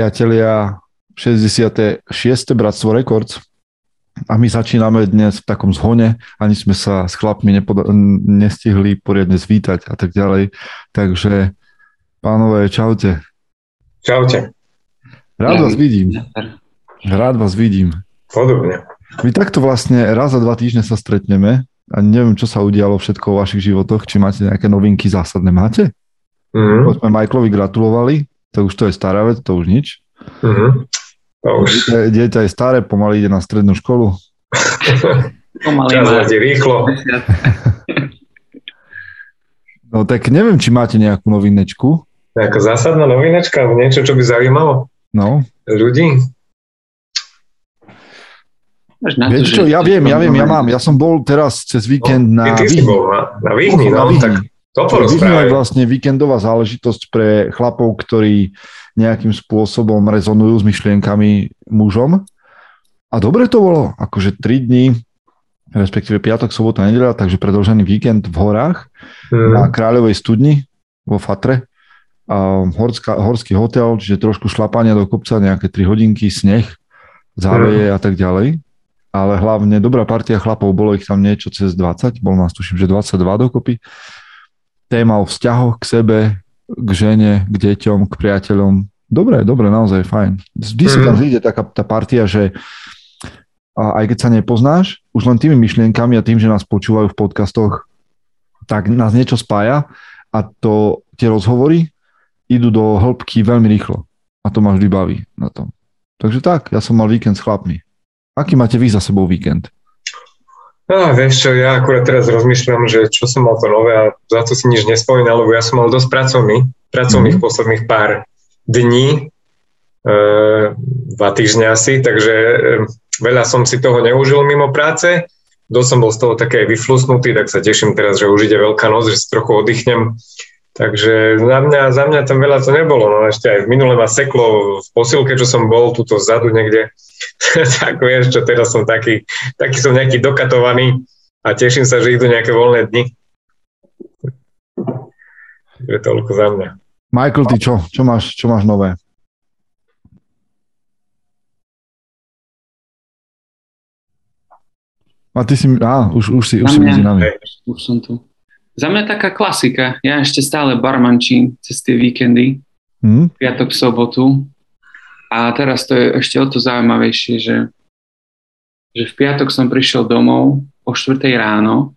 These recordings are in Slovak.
priatelia, 66. Bratstvo Records a my začíname dnes v takom zhone, ani sme sa s chlapmi nepoda- nestihli poriadne zvítať a tak ďalej. Takže pánové, čaute. Čaute. Rád vás vidím. Rád vás vidím. Podobne. My takto vlastne raz za dva týždne sa stretneme a neviem, čo sa udialo všetko vo vašich životoch, či máte nejaké novinky zásadné. Máte? Mm-hmm. Sme Michaelovi gratulovali, to už to je stará vec, to už nič. Mm-hmm. To už... Dieťa, dieťa je staré, pomaly ide na strednú školu. pomaly Čas letí rýchlo. No tak neviem, či máte nejakú novinečku. Nejaká zásadná novinečka, niečo, čo by zaujímalo no. ľudí? Viete čo, ja viem, ja viem, ja mám. Ja som bol teraz cez víkend no, na... Ty, ty si bol na, na Vyhni, no, na Vyhni. tak to porozprávaj. vlastne víkendová záležitosť pre chlapov, ktorí nejakým spôsobom rezonujú s myšlienkami mužom. A dobre to bolo, akože 3 dní, respektíve piatok, sobota, nedela, takže predlžený víkend v horách mm. na Kráľovej studni vo Fatre. A horská, horský hotel, čiže trošku šlapania do kopca, nejaké 3 hodinky, sneh, záveje mm. a tak ďalej. Ale hlavne dobrá partia chlapov, bolo ich tam niečo cez 20, bol nás tuším, že 22 dokopy téma o vzťahoch k sebe, k žene, k deťom, k priateľom. Dobre, dobre, naozaj fajn. Vždy si tam zíde mhm. taká tá partia, že a aj keď sa nepoznáš, už len tými myšlienkami a tým, že nás počúvajú v podcastoch, tak nás niečo spája a to tie rozhovory idú do hĺbky veľmi rýchlo. A to ma vždy baví na tom. Takže tak, ja som mal víkend s chlapmi. Aký máte vy za sebou víkend? No, vieš čo, ja akurát teraz rozmýšľam, že čo som mal to nové a za to si nič nespomínal, lebo ja som mal dosť pracovný, pracovných mm. posledných pár dní, e, dva týždňa asi, takže e, veľa som si toho neužil mimo práce, dosť som bol z toho také vyflusnutý, tak sa teším teraz, že už ide Veľká noc, že si trochu oddychnem. Takže za mňa, za mňa tam veľa to nebolo. No ešte aj v minule ma seklo v posilke, čo som bol, túto vzadu niekde tak vieš, čo teraz som taký, taký som nejaký dokatovaný a teším sa, že idú nejaké voľné dni. Je toľko za mňa. Michael, ty čo? Čo máš, čo máš nové? A ty si... Á, už, už si, už si medzi nami. Už som tu. Za mňa taká klasika. Ja ešte stále barmančím cez tie víkendy. Hmm? Piatok, sobotu. A teraz to je ešte o to zaujímavejšie, že, že v piatok som prišiel domov o 4 ráno,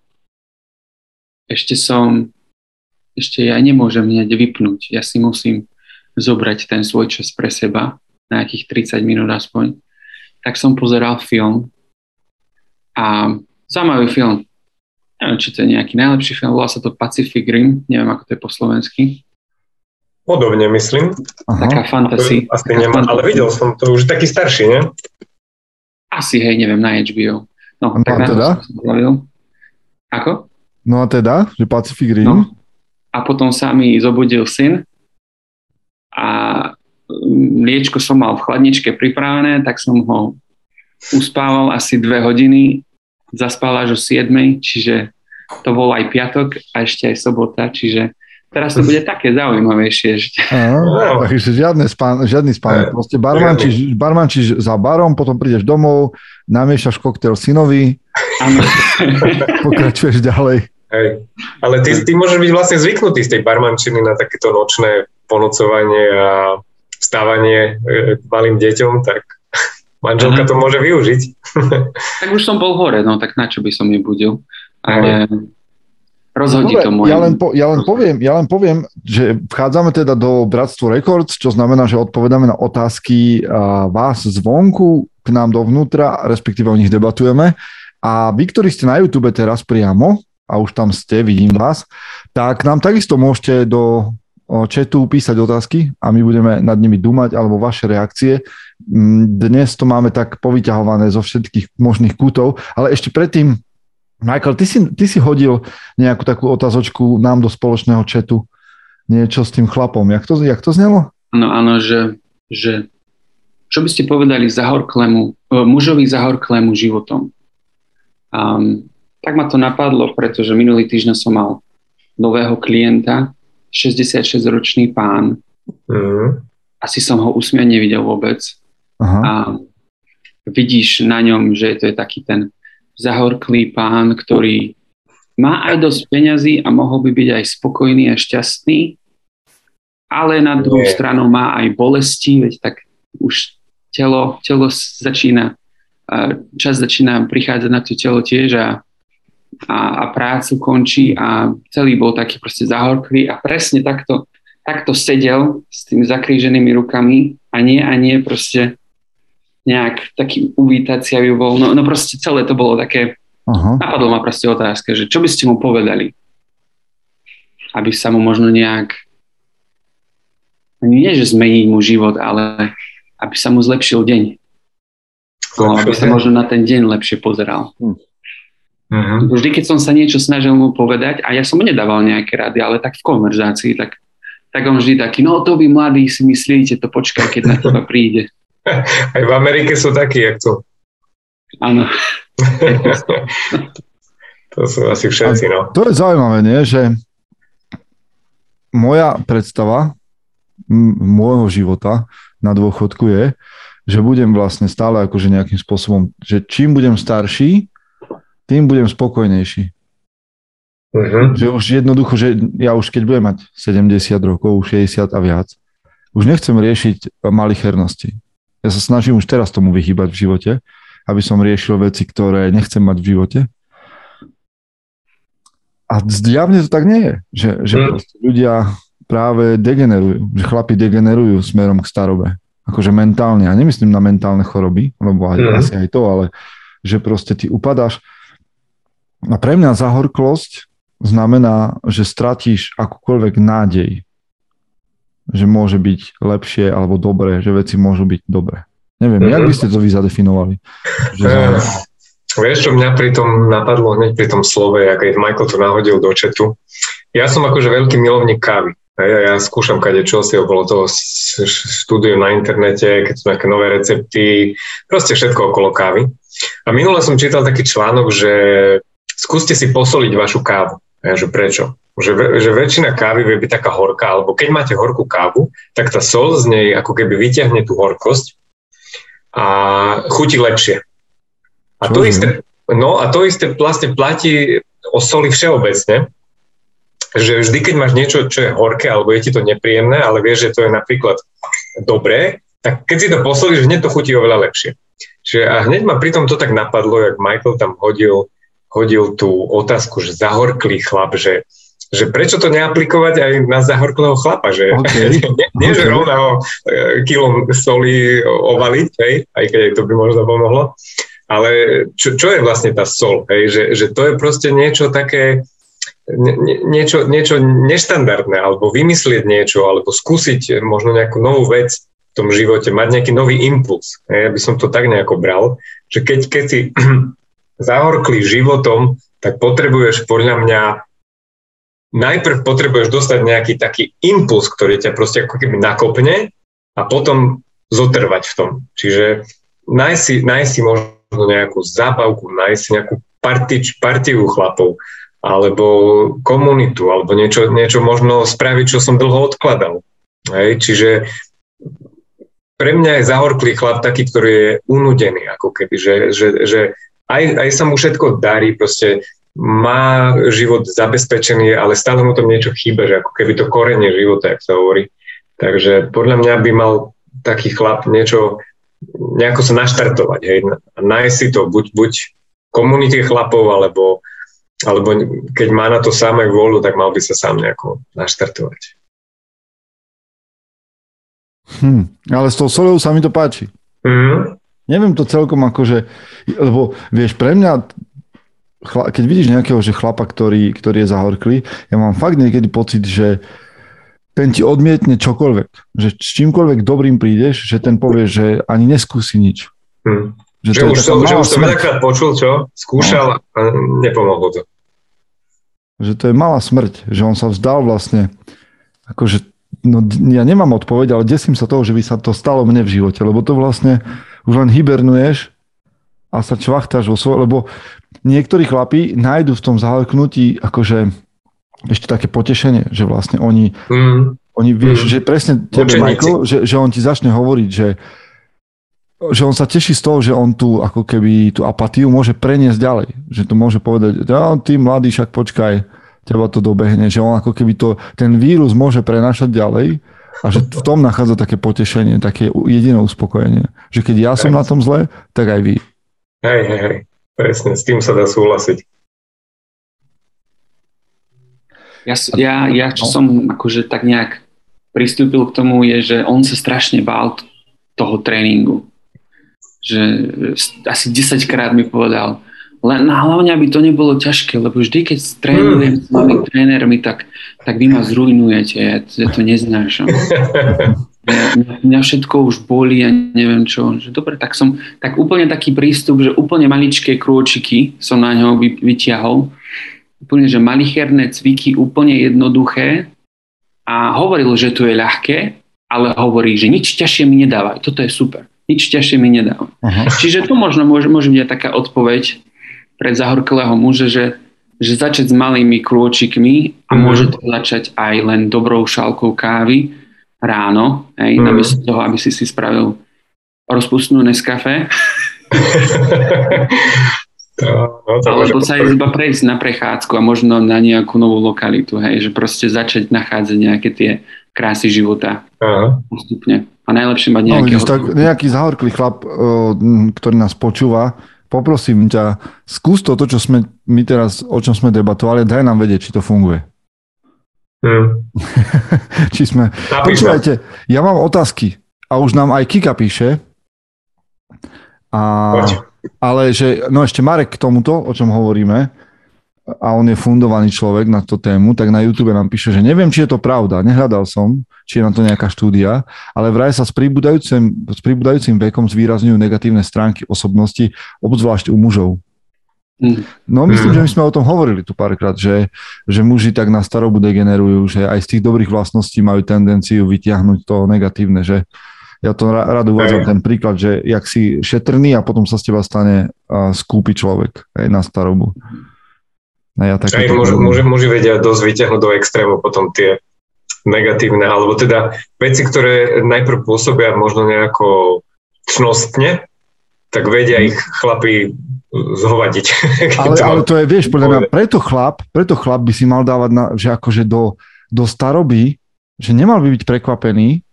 ešte som, ešte ja nemôžem hneď vypnúť, ja si musím zobrať ten svoj čas pre seba, na nejakých 30 minút aspoň. Tak som pozeral film a zaujímavý film, neviem, či to je nejaký najlepší film, volá sa to Pacific Rim, neviem, ako to je po slovensky. Podobne, myslím. Aha. Taká fantasy. Asi nemá, ale videl som to už taký starší, ne? Asi, hej, neviem, na HBO. No, no tak a teda? Som Ako? No a teda, že Pacific Rim? No. A potom sa mi zobudil syn a mliečko som mal v chladničke pripravené, tak som ho uspával asi dve hodiny, zaspal až o 7, čiže to bol aj piatok a ešte aj sobota, čiže Teraz to bude také zaujímavejšie ešte. Aha, takže žiadne spán, žiadny spán. Proste barmančíš, barmančíš za barom, potom prídeš domov, namiešaš koktail synovi, pokračuješ ďalej. Hej. Ale ty, ty môžeš byť vlastne zvyknutý z tej barmančiny na takéto nočné ponocovanie a vstávanie k malým deťom, tak manželka Aha. to môže využiť. tak už som bol hore, no tak na čo by som nebudil. Ale Rozhodí to moje. Ja len, po, ja, len poviem, ja len poviem, že vchádzame teda do Bratstvo Records, čo znamená, že odpovedáme na otázky vás zvonku k nám dovnútra, respektíve o nich debatujeme. A vy, ktorí ste na YouTube teraz priamo, a už tam ste, vidím vás, tak nám takisto môžete do chatu písať otázky a my budeme nad nimi dumať alebo vaše reakcie. Mm, dnes to máme tak povyťahované zo všetkých možných kútov, ale ešte predtým Michael, ty si, ty si hodil nejakú takú otázočku nám do spoločného četu. Niečo s tým chlapom. Jak to, jak to znelo? Áno, áno, že, že čo by ste povedali zahorklému, e, mužovi zahorklému životom? Um, tak ma to napadlo, pretože minulý týždeň som mal nového klienta, 66-ročný pán. Mm. asi som ho úsmiať nevidel vôbec. Aha. A vidíš na ňom, že to je taký ten zahorklý pán, ktorý má aj dosť peňazí a mohol by byť aj spokojný a šťastný, ale na druhú Nie. stranu má aj bolesti, veď tak už telo, telo začína, čas začína prichádzať na to telo tiež a, a, a prácu končí a celý bol taký proste zahorklý a presne takto, takto sedel s tými zakríženými rukami a nie a nie proste nejak taký uvítaciavý bol. No, no proste celé to bolo také, Aha. napadlo ma proste otázka, že čo by ste mu povedali? Aby sa mu možno nejak, nie že zmení mu život, ale aby sa mu zlepšil deň. No, aby sa možno na ten deň lepšie pozeral. Hm. Uh-huh. Vždy, keď som sa niečo snažil mu povedať, a ja som mu nedával nejaké rady, ale tak v konverzácii, tak, tak on vždy taký, no to vy mladí si myslíte, to počkaj, keď na teba príde. Aj v Amerike sú takí, jak to. Áno. to sú asi všetci, no. To je zaujímavé, nie? že moja predstava môjho života na dôchodku je, že budem vlastne stále akože nejakým spôsobom, že čím budem starší, tým budem spokojnejší. Uh-huh. Že už jednoducho, že ja už keď budem mať 70 rokov, 60 a viac, už nechcem riešiť malichernosti. Ja sa snažím už teraz tomu vyhýbať v živote, aby som riešil veci, ktoré nechcem mať v živote. A zjavne to tak nie je, že, že mm. ľudia práve degenerujú, že chlapi degenerujú smerom k starobe. Akože mentálne. A nemyslím na mentálne choroby, lebo aj, mm. asi aj to, ale že proste ty upadáš. A pre mňa zahorklosť znamená, že stratíš akúkoľvek nádej že môže byť lepšie alebo dobré, že veci môžu byť dobré. Neviem, mm-hmm. jak by ste to vy zadefinovali? Že uh, vieš, čo mňa pri tom napadlo hneď pri tom slove, ak aj Michael to nahodil do četu. Ja som akože veľký milovník kávy. Ja, ja skúšam kade čo si okolo toho štúdiu na internete, keď sú nejaké nové recepty, proste všetko okolo kávy. A minule som čítal taký článok, že skúste si posoliť vašu kávu. Ja, že prečo? Že, že väčšina kávy vie byť taká horká, alebo keď máte horkú kávu, tak tá sol z nej ako keby vyťahne tú horkosť a chutí lepšie. A to, isté, no, a to isté vlastne platí o soli všeobecne, že vždy, keď máš niečo, čo je horké, alebo je ti to nepríjemné, ale vieš, že to je napríklad dobré, tak keď si to posolíš, hneď to chutí oveľa lepšie. Čiže a hneď ma pri tom to tak napadlo, jak Michael tam hodil, hodil tú otázku, že zahorklý chlap, že že prečo to neaplikovať aj na zahorklého chlapa, že okay. nie, nie okay. že rovna ho e, kilom soli ovaliť, hej, aj keď to by možno pomohlo, ale čo, čo je vlastne tá sol, hej, že, že to je proste niečo také, nie, niečo, niečo neštandardné, alebo vymyslieť niečo, alebo skúsiť možno nejakú novú vec v tom živote, mať nejaký nový impuls. Hej, ja by som to tak nejako bral, že keď, keď si zahorklý životom, tak potrebuješ podľa mňa najprv potrebuješ dostať nejaký taký impuls, ktorý ťa proste ako keby nakopne a potom zotrvať v tom. Čiže nájsť si, nájsť si možno nejakú zábavku, nájsť si nejakú partič, partiu chlapov, alebo komunitu, alebo niečo, niečo možno spraviť, čo som dlho odkladal. Hej? Čiže pre mňa je zahorklý chlap taký, ktorý je unudený, ako keby, že, že, že aj, aj sa mu všetko darí, proste má život zabezpečený, ale stále mu tam niečo chýba, že ako keby to korenie života, jak sa hovorí. Takže podľa mňa by mal taký chlap niečo, nejako sa naštartovať, hej, nájsť si to, buď, buď komunite chlapov, alebo, alebo keď má na to samé vôľu, tak mal by sa sám nejako naštartovať. Hm, ale s tou solou sa mi to páči. Mm. Neviem to celkom akože, lebo vieš, pre mňa chla, keď vidíš nejakého že chlapa, ktorý, ktorý je zahorklý, ja mám fakt niekedy pocit, že ten ti odmietne čokoľvek. Že s čímkoľvek dobrým prídeš, že ten povie, že ani neskúsi nič. Hmm. Že, že, už to, že už to veľakrát počul, čo? Skúšal no. a nepomohlo to. Že to je malá smrť, že on sa vzdal vlastne, akože, no ja nemám odpoveď, ale desím sa toho, že by sa to stalo mne v živote, lebo to vlastne už len hibernuješ a sa čvachtáš vo svoj, lebo niektorí chlapí nájdu v tom zahlknutí akože ešte také potešenie, že vlastne oni, mm. Oni vieš, mm. že presne tebe, Učeníci. Michael, že, že on ti začne hovoriť, že že on sa teší z toho, že on tu ako keby tú apatiu môže preniesť ďalej. Že to môže povedať, ja, ty mladý, však počkaj, teba to dobehne. Že on ako keby to, ten vírus môže prenášať ďalej a že v tom nachádza také potešenie, také jediné uspokojenie. Že keď ja som na tom zle, tak aj vy. Hej, hej, hej. Presne, s tým sa dá súhlasiť. Ja, ja, ja čo no. som akože tak nejak pristúpil k tomu, je, že on sa strašne bál toho tréningu. Že asi 10 krát mi povedal, len hlavne, aby to nebolo ťažké, lebo vždy, keď trénujem s mojimi trénermi, tak, tak vy ma zrujnujete, ja, ja to neznášam. Mňa, mňa všetko už boli a neviem čo. Že dobre, tak som tak úplne taký prístup, že úplne maličké krôčiky som na ňo vy, vyťahol. Úplne, že malicherné cviky, úplne jednoduché. A hovoril, že to je ľahké, ale hovorí, že nič ťažšie mi nedávaj. Toto je super. Nič ťažšie mi nedávaj. Uh-huh. Čiže to možno môže, môže byť taká odpoveď pre zahorklého muža, že, že začať s malými krôčikmi a uh-huh. môže to začať aj len dobrou šálkou kávy ráno, hej, mm. namiesto toho, aby si si spravil rozpustnú Nescafe. no, no, Alebo sa ísť iba prejsť na prechádzku a možno na nejakú novú lokalitu, hej, že proste začať nachádzať nejaké tie krásy života Aha. postupne. A najlepšie mať nejakého... No, tak nejaký zahorklý chlap, ktorý nás počúva, poprosím ťa, skús to, čo sme my teraz, o čom sme debatovali, daj nám vedieť, či to funguje. Hmm. Či sme... Počúvajte, ja mám otázky a už nám aj Kika píše. A, ale že, no ešte Marek k tomuto, o čom hovoríme, a on je fundovaný človek na to tému, tak na YouTube nám píše, že neviem, či je to pravda, nehľadal som, či je na to nejaká štúdia, ale vraj sa s pribúdajúcim, s pribúdajúcim vekom zvýrazňujú negatívne stránky osobnosti, obzvlášť u mužov. No myslím, mm. že my sme o tom hovorili tu párkrát, že, že muži tak na starobu degenerujú, že aj z tých dobrých vlastností majú tendenciu vytiahnuť to negatívne, že ja to rád uvádzam ten príklad, že jak si šetrný a potom sa z teba stane skúpy človek aj na starobu. A ja aj muži, muži, muži vedia dosť vyťahnuť do extrému potom tie negatívne, alebo teda veci, ktoré najprv pôsobia možno nejako cnostne, tak vedia ich chlapi zhovadiť. Ale, ale to je, vieš, podľa mňa, preto chlap, preto chlap by si mal dávať, na, že akože do, do staroby, že nemal by byť prekvapený,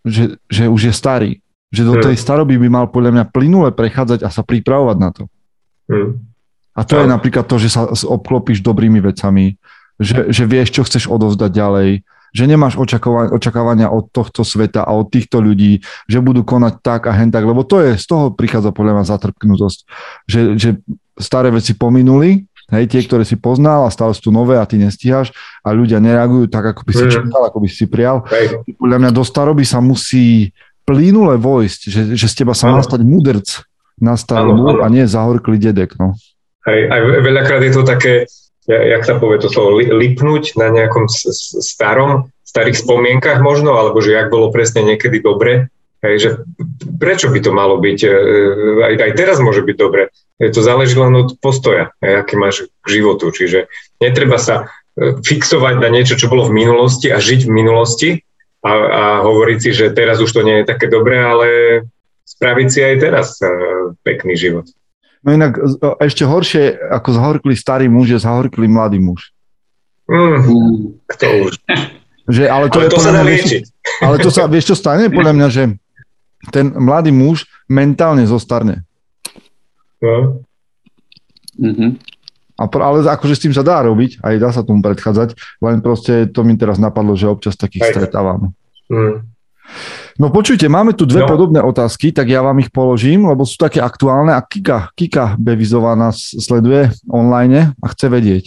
že, že už je starý. Že do hmm. tej staroby by mal podľa mňa plynule prechádzať a sa pripravovať na to. Hmm. A to je napríklad to, že sa obklopíš dobrými vecami, že, že vieš, čo chceš odovzdať ďalej, že nemáš očakávania, od tohto sveta a od týchto ľudí, že budú konať tak a hen tak, lebo to je, z toho prichádza podľa mňa zatrpknutosť, že, že staré veci pominuli, hej, tie, ktoré si poznal a stále sú tu nové a ty nestíhaš a ľudia nereagujú tak, ako by si mm. čakal, ako by si prijal. Hej. Podľa mňa do staroby sa musí plínule vojsť, že, že z teba sa má stať mudrc na starobu a nie zahorklý dedek. No. Hej, aj veľakrát je to také, jak sa povie to slovo, lipnúť na nejakom starom, starých spomienkach možno, alebo že jak bolo presne niekedy dobre, hej, že prečo by to malo byť, e, aj, aj teraz môže byť dobre, to záleží len od postoja, aký máš k životu, čiže netreba sa e, fixovať na niečo, čo bolo v minulosti a žiť v minulosti a, a hovoriť si, že teraz už to nie je také dobré, ale spraviť si aj teraz e, pekný život. No inak ešte horšie ako zahorklý starý muž je zahorklý mladý muž. Mm, kto už? Že, ale to, ale je to sa dá liečiť. Ale to sa, vieš čo stane? Podľa mňa, že ten mladý muž mentálne zostarne. No. Mm-hmm. A, ale akože s tým sa dá robiť, aj dá sa tomu predchádzať, len proste to mi teraz napadlo, že občas takých aj. stretávam. Mm. No počujte, máme tu dve no. podobné otázky, tak ja vám ich položím, lebo sú také aktuálne a Kika, Kika Bevizová nás sleduje online a chce vedieť,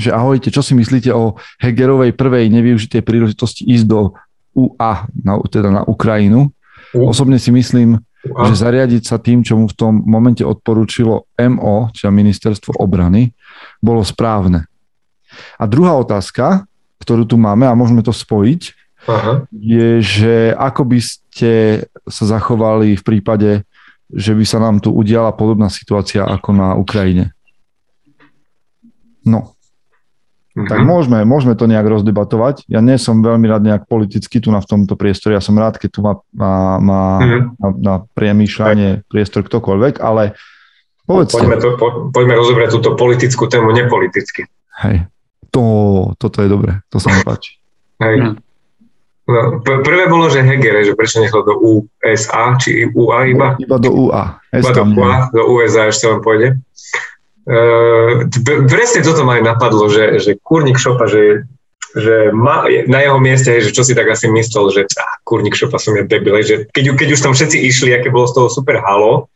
že ahojte, čo si myslíte o Hegerovej prvej nevyužitej príležitosti ísť do UA, na, teda na Ukrajinu. Osobne si myslím, že zariadiť sa tým, čo mu v tom momente odporúčilo MO, čiže Ministerstvo obrany, bolo správne. A druhá otázka, ktorú tu máme a môžeme to spojiť, Aha. je, že ako by ste sa zachovali v prípade, že by sa nám tu udiala podobná situácia ako na Ukrajine. No. tak môžeme, môžeme to nejak rozdebatovať. Ja nie som veľmi rád nejak politicky tu na v tomto priestore. Ja som rád, keď tu má, má, má mm-hmm. na, na priemýšľanie priestor ktokoľvek, ale povedzte. Poďme, to, po, poďme rozobrať túto politickú tému nepoliticky. Hej, to, toto je dobré, to sa mi páči. Hej. No, prvé bolo, že Heger, že prečo nechal do USA, či UA iba? Iba do UA. Iba do UA, do USA ešte vám pôjde. Uh, presne toto ma aj napadlo, že, že kurník šopa, že, že ma, na jeho mieste, že čo si tak asi myslel, že ah, kurník šopa som ja debil, že keď, keď už tam všetci išli, aké bolo z toho super halo,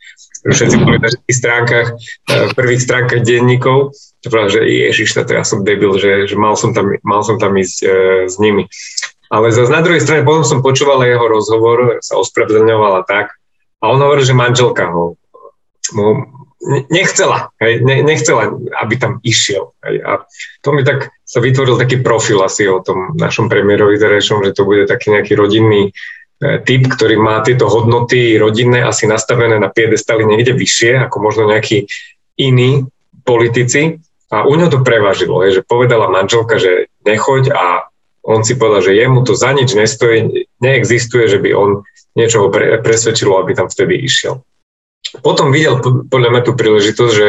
všetci boli na všetkých stránkach, v prvých stránkach denníkov, že ježiš, to ja som debil, že, že mal, som tam, mal som tam ísť uh, s nimi. Ale zase na druhej strane, potom som počúval jeho rozhovor, sa ospravedlňovala tak, a on hovoril, že manželka ho mu nechcela, hej, ne, nechcela, aby tam išiel. Hej. A to mi tak sa vytvoril taký profil asi o tom našom premiérovi terajšom, že to bude taký nejaký rodinný e, typ, ktorý má tieto hodnoty rodinné asi nastavené na piedestali niekde vyššie, ako možno nejakí iní politici. A u ňo to prevažilo, hej, že povedala manželka, že nechoď a on si povedal, že jemu to za nič nestojí, neexistuje, že by on niečoho pre, presvedčilo, aby tam vtedy išiel potom videl podľa mňa tú príležitosť, že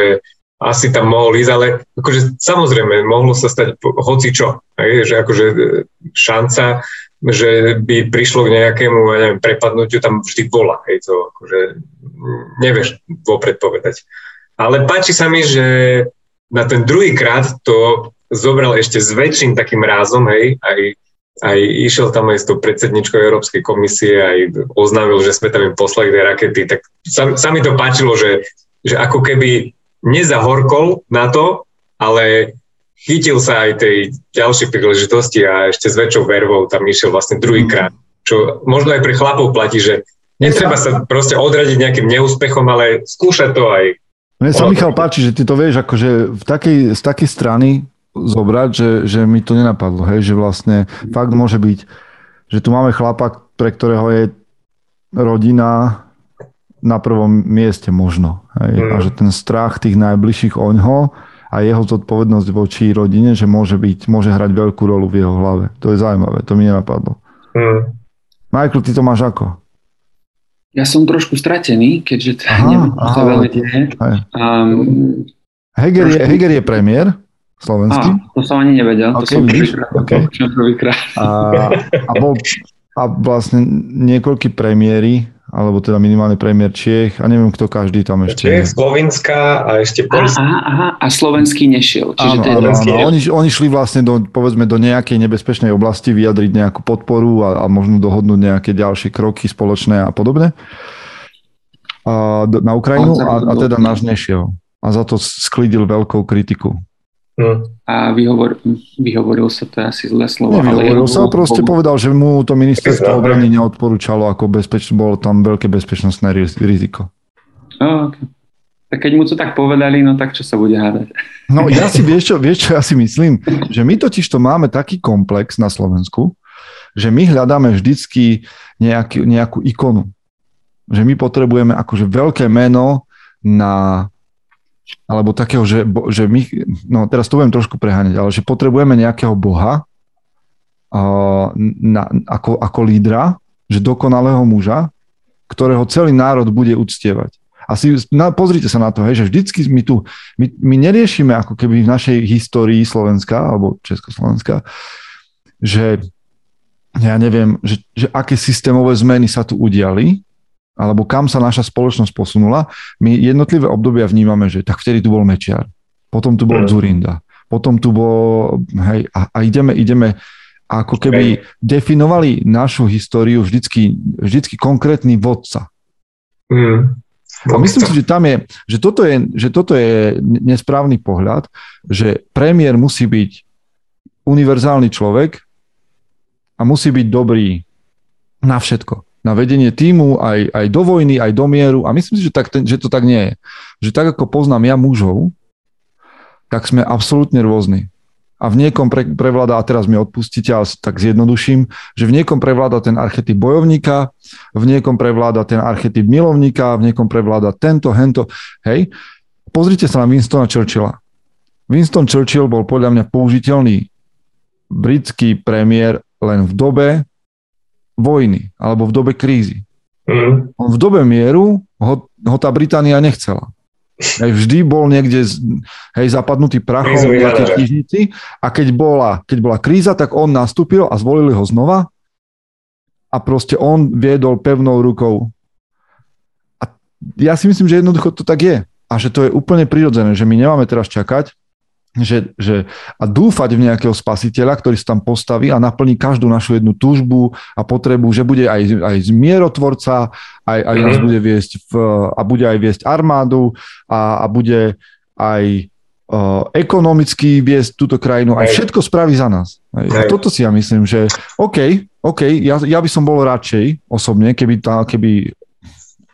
asi tam mohol ísť, ale akože samozrejme mohlo sa stať hoci čo, že akože e, šanca, že by prišlo k nejakému ja neviem, prepadnutiu tam vždy bola, hej, to akože nevieš vopred povedať. Ale páči sa mi, že na ten druhý krát to zobral ešte s väčším takým rázom, hej, aj aj išiel tam aj s tou predsedničkou Európskej komisie, aj oznámil, že sme tam im poslali tie rakety, tak sa, sa mi to páčilo, že, že ako keby nezahorkol na to, ale chytil sa aj tej ďalšej príležitosti a ešte s väčšou vervou tam išiel vlastne druhýkrát. Čo možno aj pre chlapov platí, že netreba sa proste odradiť nejakým neúspechom, ale skúšať to aj. Mne sa Michal páči, že ty to vieš, akože v takej, z takej strany zobrať, že, že mi to nenapadlo, hej, že vlastne fakt môže byť, že tu máme chlapa, pre ktorého je rodina na prvom mieste možno. Hej, mm. A že ten strach tých najbližších oňho a jeho zodpovednosť voči rodine, že môže byť, môže hrať veľkú rolu v jeho hlave. To je zaujímavé, to mi nenapadlo. Mm. Michael, ty to máš ako? Ja som trošku stratený, keďže to neviem, čo sa veľmi deje. Um, Heger, je, Heger je premiér, slovenský. Á, to som ani nevedel, okay, to som prvýkrát. Okay. prvýkrát. A, a, bol, a vlastne niekoľký premiéry, alebo teda minimálne premiér Čiech a neviem, kto každý tam ešte Čiech, Slovenska a ešte Polska. Aha, aha, a slovenský nešiel. Čiže áno, áno, áno. Oni, oni šli vlastne do, povedzme, do nejakej nebezpečnej oblasti vyjadriť nejakú podporu a, a možno dohodnúť nejaké ďalšie kroky spoločné a podobne a, na Ukrajinu a, a teda náš nešiel. A za to sklidil veľkou kritiku. Hmm. A vyhovor, vyhovoril sa, to asi zlé slovo. Nevyhovoril ale sa, proste bol... povedal, že mu to ministerstvo obrany neodporúčalo, ako bezpeč, bolo tam veľké bezpečnostné riziko. Oh, okay. Tak keď mu to tak povedali, no tak čo sa bude hádať? No ja si, vieš čo, vieš čo ja si myslím? Že my totiž to máme taký komplex na Slovensku, že my hľadáme vždycky nejaký, nejakú ikonu. Že my potrebujeme akože veľké meno na alebo takého, že, že my, no teraz to budem trošku preháňať, ale že potrebujeme nejakého boha uh, na, ako, ako lídra, že dokonalého muža, ktorého celý národ bude uctievať. A si, na, pozrite sa na to, hej, že vždycky my tu, my, my neriešime ako keby v našej histórii Slovenska alebo Československa, že ja neviem, že, že aké systémové zmeny sa tu udiali, alebo kam sa naša spoločnosť posunula, my jednotlivé obdobia vnímame, že tak vtedy tu bol Mečiar, potom tu bol mm. Zurinda, potom tu bol, hej, a, a ideme, ideme, ako keby definovali našu históriu vždycky, vždycky konkrétny vodca. Mm. A myslím si, že tam je, že toto je, že toto je nesprávny pohľad, že premiér musí byť univerzálny človek a musí byť dobrý na všetko na vedenie týmu aj, aj do vojny, aj do mieru a myslím si, že, tak, že to tak nie je. Že tak ako poznám ja mužov, tak sme absolútne rôzni. A v niekom pre, prevláda, a teraz mi odpustíte, ale tak zjednoduším, že v niekom prevláda ten archetyp bojovníka, v niekom prevláda ten archetyp milovníka, v niekom prevláda tento, hento. Hej, pozrite sa na Winstona Churchilla. Winston Churchill bol podľa mňa použiteľný britský premiér len v dobe vojny alebo v dobe krízy. Mm. V dobe mieru ho, ho tá Británia nechcela. Hej, vždy bol niekde hej, zapadnutý prachom v nejakej knižnici a keď bola, keď bola kríza, tak on nastúpil a zvolili ho znova a proste on viedol pevnou rukou. A ja si myslím, že jednoducho to tak je a že to je úplne prirodzené, že my nemáme teraz čakať, že, že, a dúfať v nejakého spasiteľa, ktorý sa tam postaví a naplní každú našu jednu túžbu a potrebu, že bude aj, aj zmierotvorca, aj, aj nás mhm. bude viesť v, a bude aj viesť armádu a, a bude aj uh, ekonomicky viesť túto krajinu, aj všetko spraví za nás. A toto si ja myslím, že OK, OK, ja, ja by som bol radšej osobne, keby, tá, keby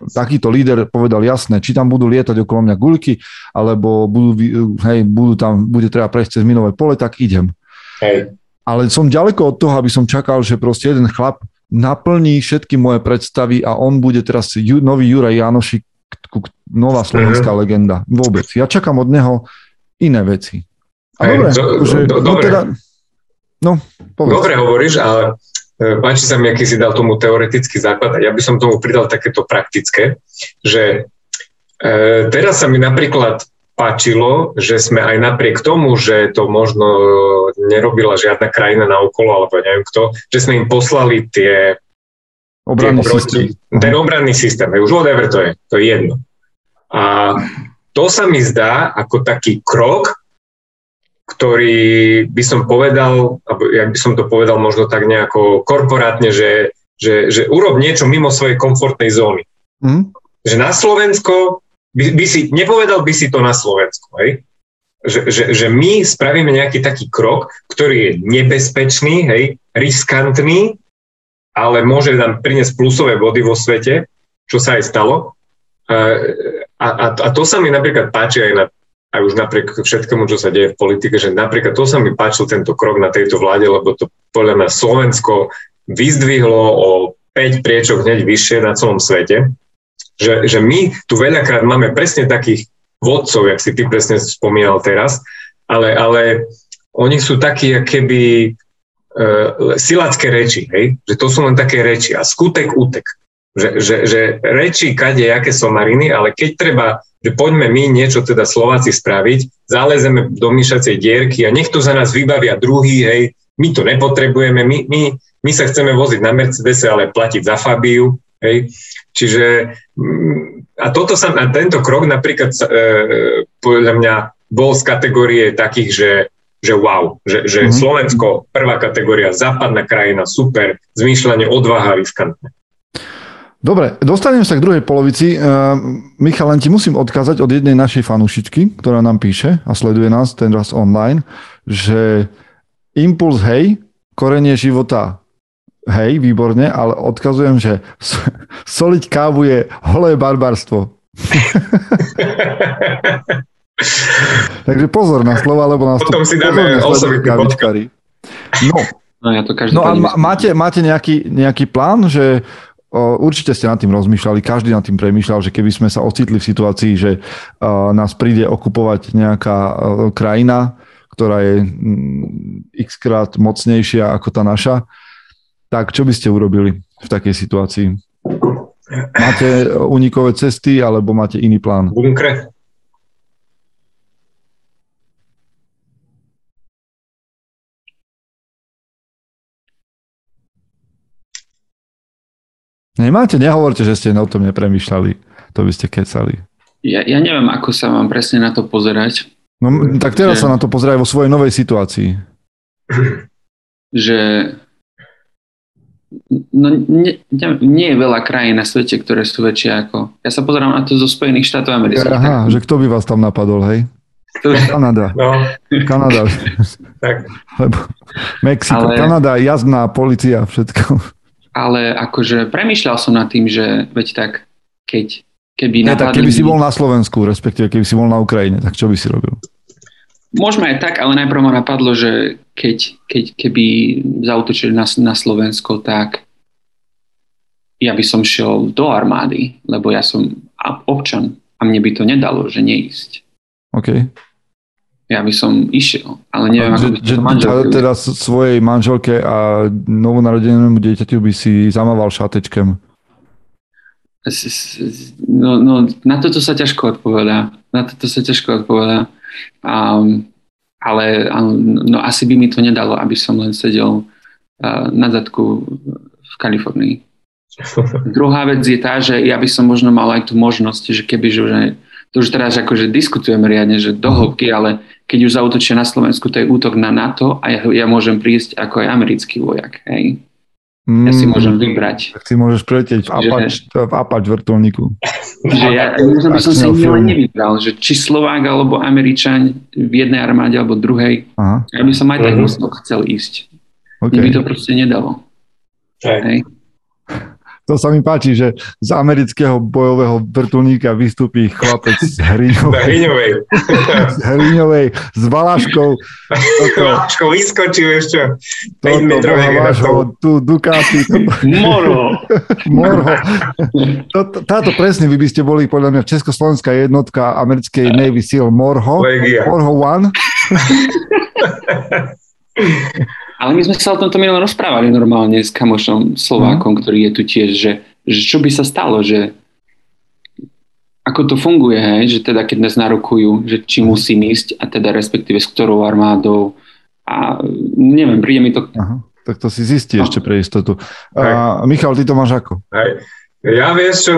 takýto líder povedal jasné, či tam budú lietať okolo mňa guľky, alebo budú, hej, budú tam, bude treba prejsť cez minové pole, tak idem. Hej. Ale som ďaleko od toho, aby som čakal, že proste jeden chlap naplní všetky moje predstavy a on bude teraz nový Juraj Janošik, nová slovenská uh-huh. legenda. Vôbec. Ja čakám od neho iné veci. A Hej, dobre, do, že, do, no, dobre. Teda, no, povedz. Dobre hovoríš, ale páči sa mi, aký si dal tomu teoretický základ a ja by som tomu pridal takéto praktické, že e, teraz sa mi napríklad páčilo, že sme aj napriek tomu, že to možno nerobila žiadna krajina na okolo, alebo neviem kto, že sme im poslali tie obranný tie systém. Ten obranný systém, už whatever to je, to je jedno. A to sa mi zdá ako taký krok, ktorý by som povedal, alebo jak by som to povedal možno tak nejako korporátne, že, že, že urob niečo mimo svojej komfortnej zóny. Mm. Že na Slovensko, by, by si, nepovedal by si to na Slovensku, hej? Že, že, že my spravíme nejaký taký krok, ktorý je nebezpečný, hej, riskantný, ale môže nám priniesť plusové body vo svete, čo sa aj stalo. A, a, a to sa mi napríklad páči aj na aj už napriek všetkému, čo sa deje v politike, že napríklad to sa mi páčil tento krok na tejto vláde, lebo to podľa mňa Slovensko vyzdvihlo o 5 priečok hneď vyššie na celom svete, že, že my tu veľakrát máme presne takých vodcov, jak si ty presne spomínal teraz, ale, ale oni sú takí, keby uh, silacké reči, hej? že to sú len také reči a skutek útek. Že, že, že reči kade, aké somariny, ale keď treba že poďme my niečo teda Slováci spraviť, zálezeme do myšacej dierky a nech to za nás vybavia druhý, hej, my to nepotrebujeme, my, my, my sa chceme voziť na Mercedese, ale platiť za Fabiu, hej. Čiže mm, a toto sa, a tento krok napríklad e, podľa mňa bol z kategórie takých, že, že wow, že, že mm-hmm. Slovensko, prvá kategória, západná krajina, super, zmýšľanie, odvaha, riskantné. Dobre, dostanem sa k druhej polovici. Uh, Michal, len ti musím odkázať od jednej našej fanúšičky, ktorá nám píše a sleduje nás ten raz online, že impuls hej, korenie života hej, výborne, ale odkazujem, že soliť kávu je holé barbarstvo. Takže pozor na slova, lebo nás Potom si dáme osobitný No, no, ja to no a máte, máte nejaký, nejaký plán, že Určite ste nad tým rozmýšľali, každý nad tým premýšľal, že keby sme sa ocitli v situácii, že nás príde okupovať nejaká krajina, ktorá je mm, x krát mocnejšia ako tá naša, tak čo by ste urobili v takej situácii? Máte unikové cesty alebo máte iný plán? Bunkre. Nemáte? Nehovorte, že ste o tom nepremýšľali. To by ste kecali. Ja, ja neviem, ako sa mám presne na to pozerať. No, tak teraz že... sa na to pozeraj vo svojej novej situácii. Že no, nie, nie je veľa krajín na svete, ktoré sú väčšie ako... Ja sa pozerám na to zo Spojených štátov amerických. Aha, že kto by vás tam napadol, hej? Kto... Kanada. No. Kanada. tak. Lebo Mexiko, Ale... Kanada, jazdná policia, všetko ale akože premýšľal som nad tým, že veď tak, keď keby... Nie, tak keby si bol na Slovensku, respektíve keby si bol na Ukrajine, tak čo by si robil? Môžeme aj tak, ale najprv ma napadlo, že keď, keď keby zautočili na, na Slovensko, tak ja by som šiel do armády, lebo ja som občan a mne by to nedalo, že neísť. OK. Ja by som išiel, ale neviem, ako by že, teda, teda svojej manželke a novonarodenému dieťaťu by si zamával šatečkem. No, no, na toto sa ťažko odpovedá. Na toto sa ťažko odpovedá. Um, ale no, asi by mi to nedalo, aby som len sedel uh, na zadku v Kalifornii. Druhá vec je tá, že ja by som možno mal aj tú možnosť, že keby, že to už teraz akože diskutujeme riadne, že do mhm. hĺbky, ale keď už zautočia na Slovensku, to je útok na NATO a ja, ja môžem prísť ako aj americký vojak. Hej. Ja si mm. môžem vybrať. Tak si môžeš preletieť v Apač, v Apač vrtulníku. Že ja možno by som si len nevybral, že či Slovák alebo Američan v jednej armáde alebo druhej. Aha. Ja by som aj tak uh-huh. chcel ísť. Okay. Mne by to proste nedalo. Hej. To sa mi páči, že z amerického bojového vrtulníka vystúpi chlapec z Hriňovej. Hriňovej. z Hriňovej, s Valaškou. Valaškou vyskočí ešte 5 metrov. tu Ducati. Moro. Moro. táto presne, vy by ste boli podľa mňa Československá jednotka americkej Navy SEAL Morho. Legia. Morho One. Ale my sme sa o tomto minulom rozprávali normálne s kamošom Slovákom, mm. ktorý je tu tiež, že, že čo by sa stalo, že ako to funguje, hej, že teda keď nás narokujú, že či mhm. musím ísť a teda respektíve s ktorou armádou a neviem, príde mi to... Aha, tak to si zistí no. ešte pre istotu. A, Michal, ty to máš ako? Hej. Ja vieš, čo,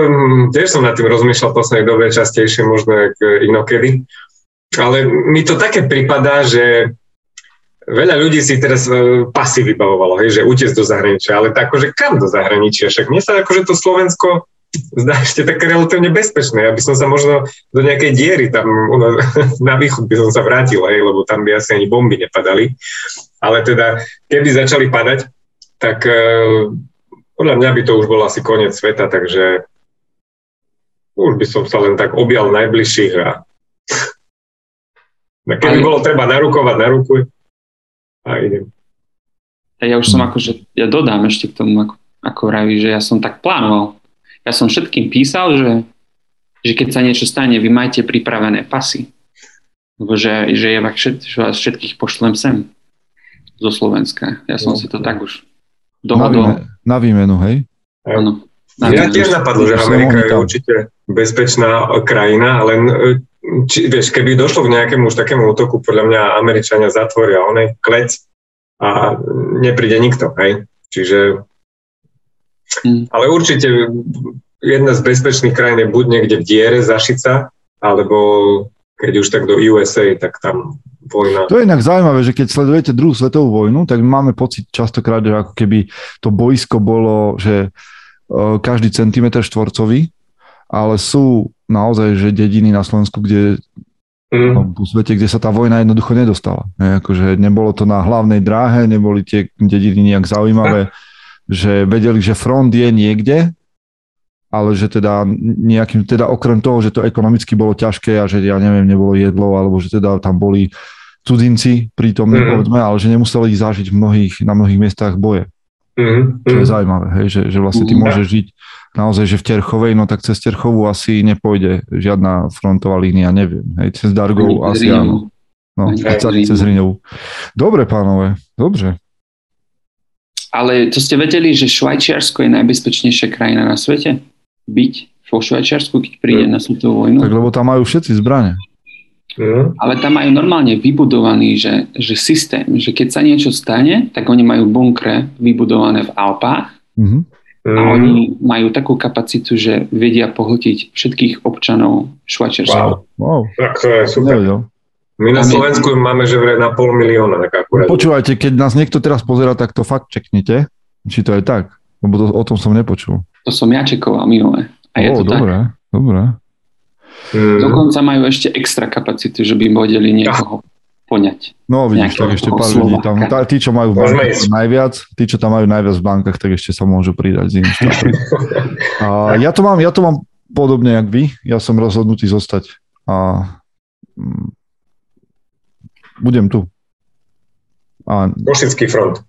tiež som nad tým rozmýšľal v poslednej dobe častejšie, možno inokedy, ale mi to také pripadá, že Veľa ľudí si teraz e, pasy vybavovalo, hej, že utiec do zahraničia, ale tak akože kam do zahraničia? Však mne sa akože to Slovensko zdá ešte také relatívne bezpečné. Aby som sa možno do nejakej diery tam na východ by som sa vrátil, hej, lebo tam by asi ani bomby nepadali. Ale teda, keby začali padať, tak uh, podľa mňa by to už bol asi koniec sveta, takže už by som sa len tak objal najbližších a keby bolo treba narukovať, narukuj a idem. A ja už som akože, ja dodám ešte k tomu, ako, ako vraví, že ja som tak plánoval. Ja som všetkým písal, že, že keď sa niečo stane, vy majte pripravené pasy. Lebo že, že ja vás, všet, že vás všetkých pošlem sem zo Slovenska. Ja som no, si to tak už dohodol. Na, výmenu, hej? Áno. Ja tiež napadlo, že Amerika je určite bezpečná krajina, len či, vieš, keby došlo k nejakému už takému útoku, podľa mňa Američania zatvoria onej klec a nepríde nikto, hej. Čiže, mm. ale určite jedna z bezpečných krajín je buď niekde v diere Zašica, alebo keď už tak do USA, tak tam vojna. To je inak zaujímavé, že keď sledujete druhú svetovú vojnu, tak máme pocit častokrát, že ako keby to boisko bolo, že e, každý centimetr štvorcový, ale sú naozaj, že dediny na Slovensku, kde mm. v svete, kde sa tá vojna jednoducho nedostala. Ne, akože nebolo to na hlavnej dráhe, neboli tie dediny nejak zaujímavé, že vedeli, že front je niekde, ale že teda nejakým, teda okrem toho, že to ekonomicky bolo ťažké a že ja neviem, nebolo jedlo, alebo že teda tam boli cudzinci prítomní, mm. povedzme, ale že nemuseli zažiť v mnohých, na mnohých miestach boje. Mm. Čo je zaujímavé, hej, že, že vlastne ty môžeš žiť naozaj, že v Terchovej, no tak cez Terchovú asi nepôjde žiadna frontová línia, neviem. Hej, cez Dargov asi áno. No, cez Hriňovú. Dobre, pánové, dobre. Ale to ste vedeli, že Švajčiarsko je najbezpečnejšia krajina na svete? Byť vo Švajčiarsku, keď príde na svetovú vojnu? Tak lebo tam majú všetci zbrane. Mm. Ale tam majú normálne vybudovaný že, že systém, že keď sa niečo stane, tak oni majú bunkre vybudované v Alpách mm-hmm. A mm. oni majú takú kapacitu, že vedia pohltiť všetkých občanov Švajčiarska. Wow. wow. Tak to je super. Nevedel. My na Slovensku máme, že vraj na pol milióna. Tak akurát. Počúvajte, keď nás niekto teraz pozera, tak to fakt čeknite, či to je tak. Lebo to, o tom som nepočul. To som ja čekoval minulé. A je oh, to dobré, tak. dobré. Mm. Dokonca majú ešte extra kapacitu, že by vedeli niekoho poňať. No vidíš, tak ešte pár ľudí tam. Tá, tí, čo majú v bankách najviac, tí, čo tam majú najviac v bankách, tak ešte sa môžu pridať z iným A ja to mám, ja to mám podobne, jak vy. Ja som rozhodnutý zostať a mm, budem tu. A... Košický front.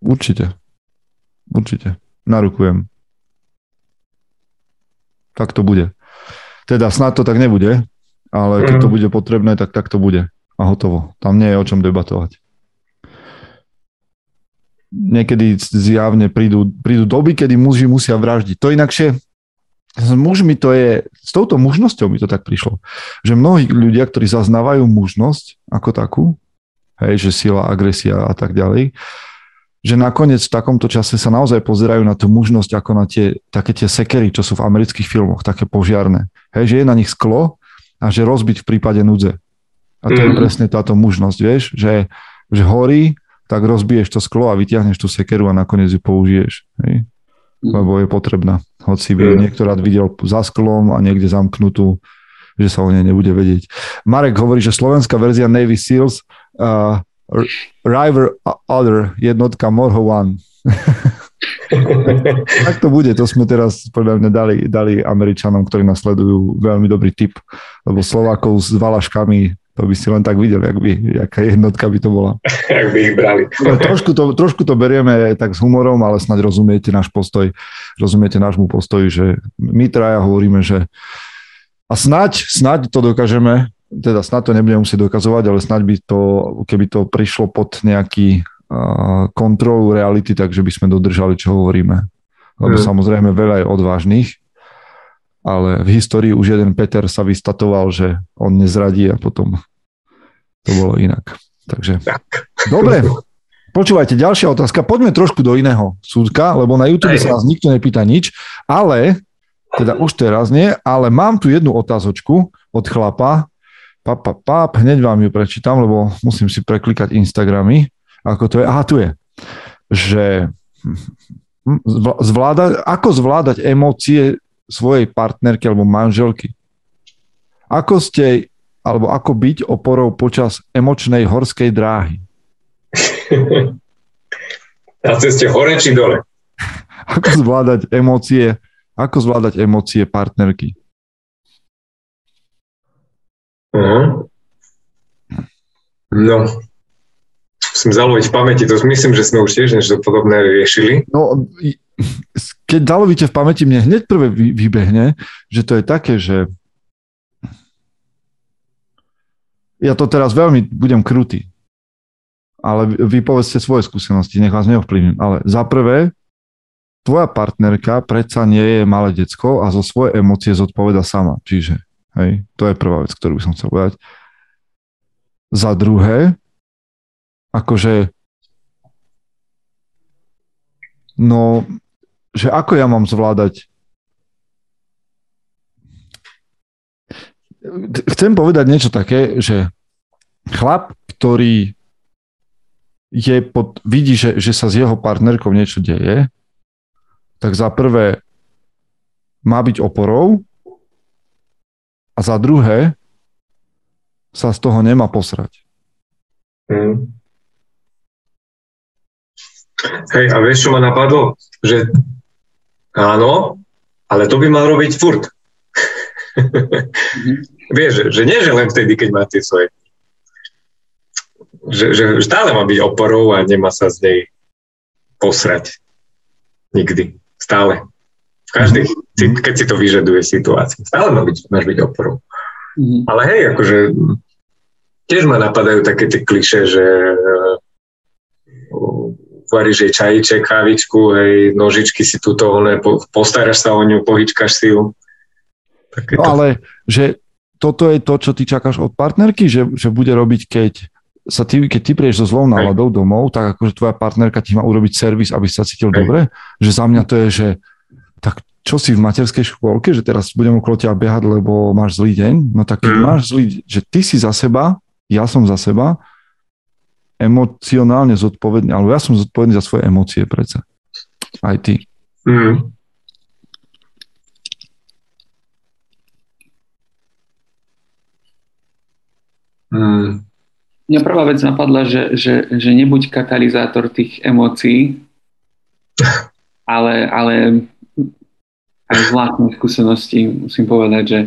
Určite. Určite. Narukujem. Tak to bude. Teda snad to tak nebude, ale keď to mhm. bude potrebné, tak tak to bude. a hotovo. Tam nie je o čom debatovať. Niekedy zjavne prídu, prídu doby, kedy muži musia vraždiť. To inakšie s mužmi to je, s touto mužnosťou mi to tak prišlo, že mnohí ľudia, ktorí zaznávajú mužnosť ako takú, hej, že sila, agresia a tak ďalej, že nakoniec v takomto čase sa naozaj pozerajú na tú mužnosť ako na tie, také tie sekery, čo sú v amerických filmoch, také požiarné. Hej, že je na nich sklo a že rozbiť v prípade núdze. A to mm. je mhm. presne táto mužnosť, vieš, že, že horí, tak rozbiješ to sklo a vyťahneš tú sekeru a nakoniec ju použiješ. Hej? Mm. Lebo je potrebná. Hoci by mm. niekto rád videl za sklom a niekde zamknutú, že sa o nej nebude vedieť. Marek hovorí, že slovenská verzia Navy Seals uh, River Other, jednotka Morho One. tak to bude, to sme teraz podľa mňa dali, dali Američanom, ktorí nás sledujú veľmi dobrý tip, lebo Slovákov s Valaškami to by si len tak videl, jak by, jaká jednotka by to bola. Jak by ich brali. No, trošku, to, trošku to berieme tak s humorom, ale snáď rozumiete náš postoj, rozumiete nášmu postoju, že my traja hovoríme, že a snáď, snáď to dokážeme teda snad to nebudeme musieť dokazovať, ale snad by to, keby to prišlo pod nejaký kontrolu reality, takže by sme dodržali, čo hovoríme. Lebo mm. samozrejme veľa je odvážnych, ale v histórii už jeden Peter sa vystatoval, že on nezradí a potom to bolo inak. Takže, dobre, počúvajte, ďalšia otázka. Poďme trošku do iného súdka, lebo na YouTube sa nás nikto nepýta nič, ale, teda už teraz nie, ale mám tu jednu otázočku od chlapa, pap, pap, pap, hneď vám ju prečítam, lebo musím si preklikať Instagramy, ako to je. Aha, tu je. Že zvláda, ako zvládať emócie svojej partnerky alebo manželky. Ako ste, alebo ako byť oporou počas emočnej horskej dráhy? Na ceste hore či dole? ako zvládať emócie, ako zvládať emócie partnerky? Uh-huh. No, musím zaloviť v pamäti, to myslím, že sme už tiež niečo podobné riešili. No, keď zalovíte v pamäti, mne hneď prvé vybehne, že to je také, že ja to teraz veľmi budem krutý, ale vy povedzte svoje skúsenosti, nech vás neovplyvním, ale za prvé, tvoja partnerka predsa nie je malé decko a zo svoje emócie zodpoveda sama, čiže Hej, to je prvá vec, ktorú by som chcel povedať. Za druhé, akože no, že ako ja mám zvládať chcem povedať niečo také, že chlap, ktorý je pod, vidí, že, že sa s jeho partnerkou niečo deje, tak za prvé má byť oporou a za druhé sa z toho nemá posrať. Hmm. Hej, a vieš, čo ma napadlo? Že áno, ale to by mal robiť furt. mm-hmm. vieš, že, že nie, že len vtedy, keď má tie svoje. Že, že stále má byť oporou a nemá sa z nej posrať. Nikdy. Stále. V každej, mm. keď si to vyžaduje situácia. Stále má byť, máš byť oporou. Mm. Ale hej, akože tiež ma napadajú také tie kliše, že uh, varíš jej čajíček, kávičku, hej, nožičky si tuto, one, postaráš sa o ňu, pohyčkaš si ju. No ale, že toto je to, čo ty čakáš od partnerky, že, že bude robiť, keď sa ty, keď ty prieš so zlou náladou domov, tak akože tvoja partnerka ti má urobiť servis, aby sa cítil Hej. dobre? Že za mňa to je, že tak čo si v materskej škôlke, že teraz budem okolo teba behať, lebo máš zlý deň, no tak keď mm. máš zlý, že ty si za seba, ja som za seba, emocionálne zodpovedný, alebo ja som zodpovedný za svoje emócie predsa. Aj ty. Mm. Mm. Mňa prvá vec napadla, že, že, že nebuď katalizátor tých emócií, ale, ale aj z vlastnej skúsenosti musím povedať, že,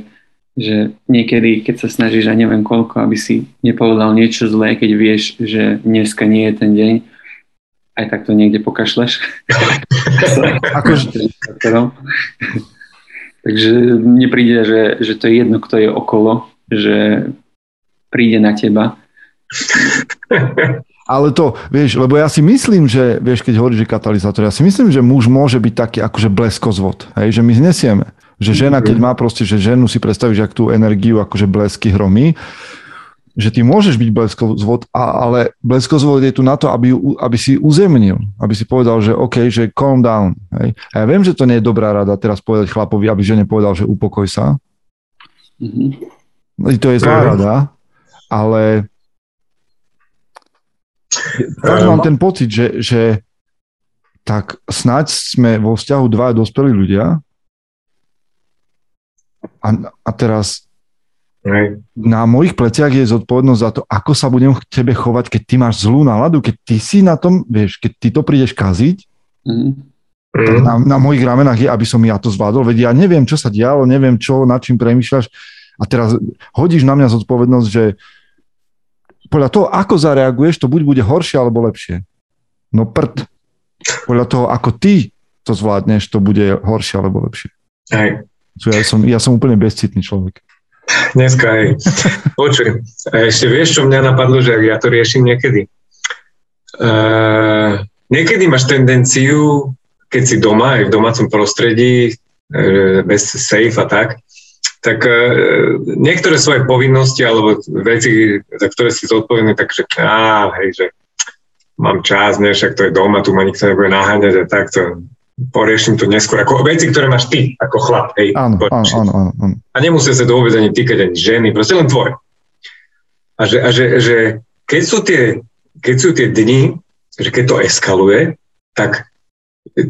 že niekedy, keď sa snažíš a neviem koľko, aby si nepovedal niečo zlé, keď vieš, že dneska nie je ten deň, aj tak to niekde pokašleš. Takže mne príde, že, že to je jedno, kto je okolo, že príde na teba Ale to, vieš, lebo ja si myslím, že, vieš, keď hovoríš, že katalizátor, ja si myslím, že muž môže byť taký akože bleskozvod, hej, že my znesieme. Že žena, keď má proste, že ženu si predstavíš, ak tú energiu akože blesky hromí, že ty môžeš byť bleskozvod, ale bleskozvod je tu na to, aby, aby si uzemnil, aby si povedal, že OK, že calm down. Hej. A ja viem, že to nie je dobrá rada teraz povedať chlapovi, aby žene povedal, že upokoj sa. Mm-hmm. To je zlá rada, ale tak mám ten pocit, že, že tak snáď sme vo vzťahu dva dospelí ľudia a, a teraz Hej. na mojich pleciach je zodpovednosť za to, ako sa budem k tebe chovať, keď ty máš zlú náladu, keď ty si na tom, vieš, keď ty to prídeš kaziť, mm. tak na, na mojich ramenách je, aby som ja to zvládol, veď ja neviem, čo sa dialo, neviem, čo, nad čím premýšľaš a teraz hodíš na mňa zodpovednosť, že podľa toho, ako zareaguješ, to buď bude horšie alebo lepšie. No prd. Podľa toho, ako ty to zvládneš, to bude horšie alebo lepšie. Hej. Ja som, ja som úplne bezcitný človek. Dneska, hej. Počuj, ešte vieš, čo mňa napadlo, že ja to riešim niekedy. Uh, niekedy máš tendenciu, keď si doma, aj v domácom prostredí, uh, bez safe a tak, tak e, niektoré svoje povinnosti alebo veci, za ktoré si zodpovedný, takže á, hej, že mám čas, ne, však to je doma, tu ma nikto nebude naháňať a takto poriešim to neskôr. Ako veci, ktoré máš ty, ako chlap, hej. Áno, áno, áno, áno. A nemusia sa to vôbec ani týkať ani ženy, proste len tvoje. A že, a že, že keď, sú tie, keď sú tie dni, že keď to eskaluje, tak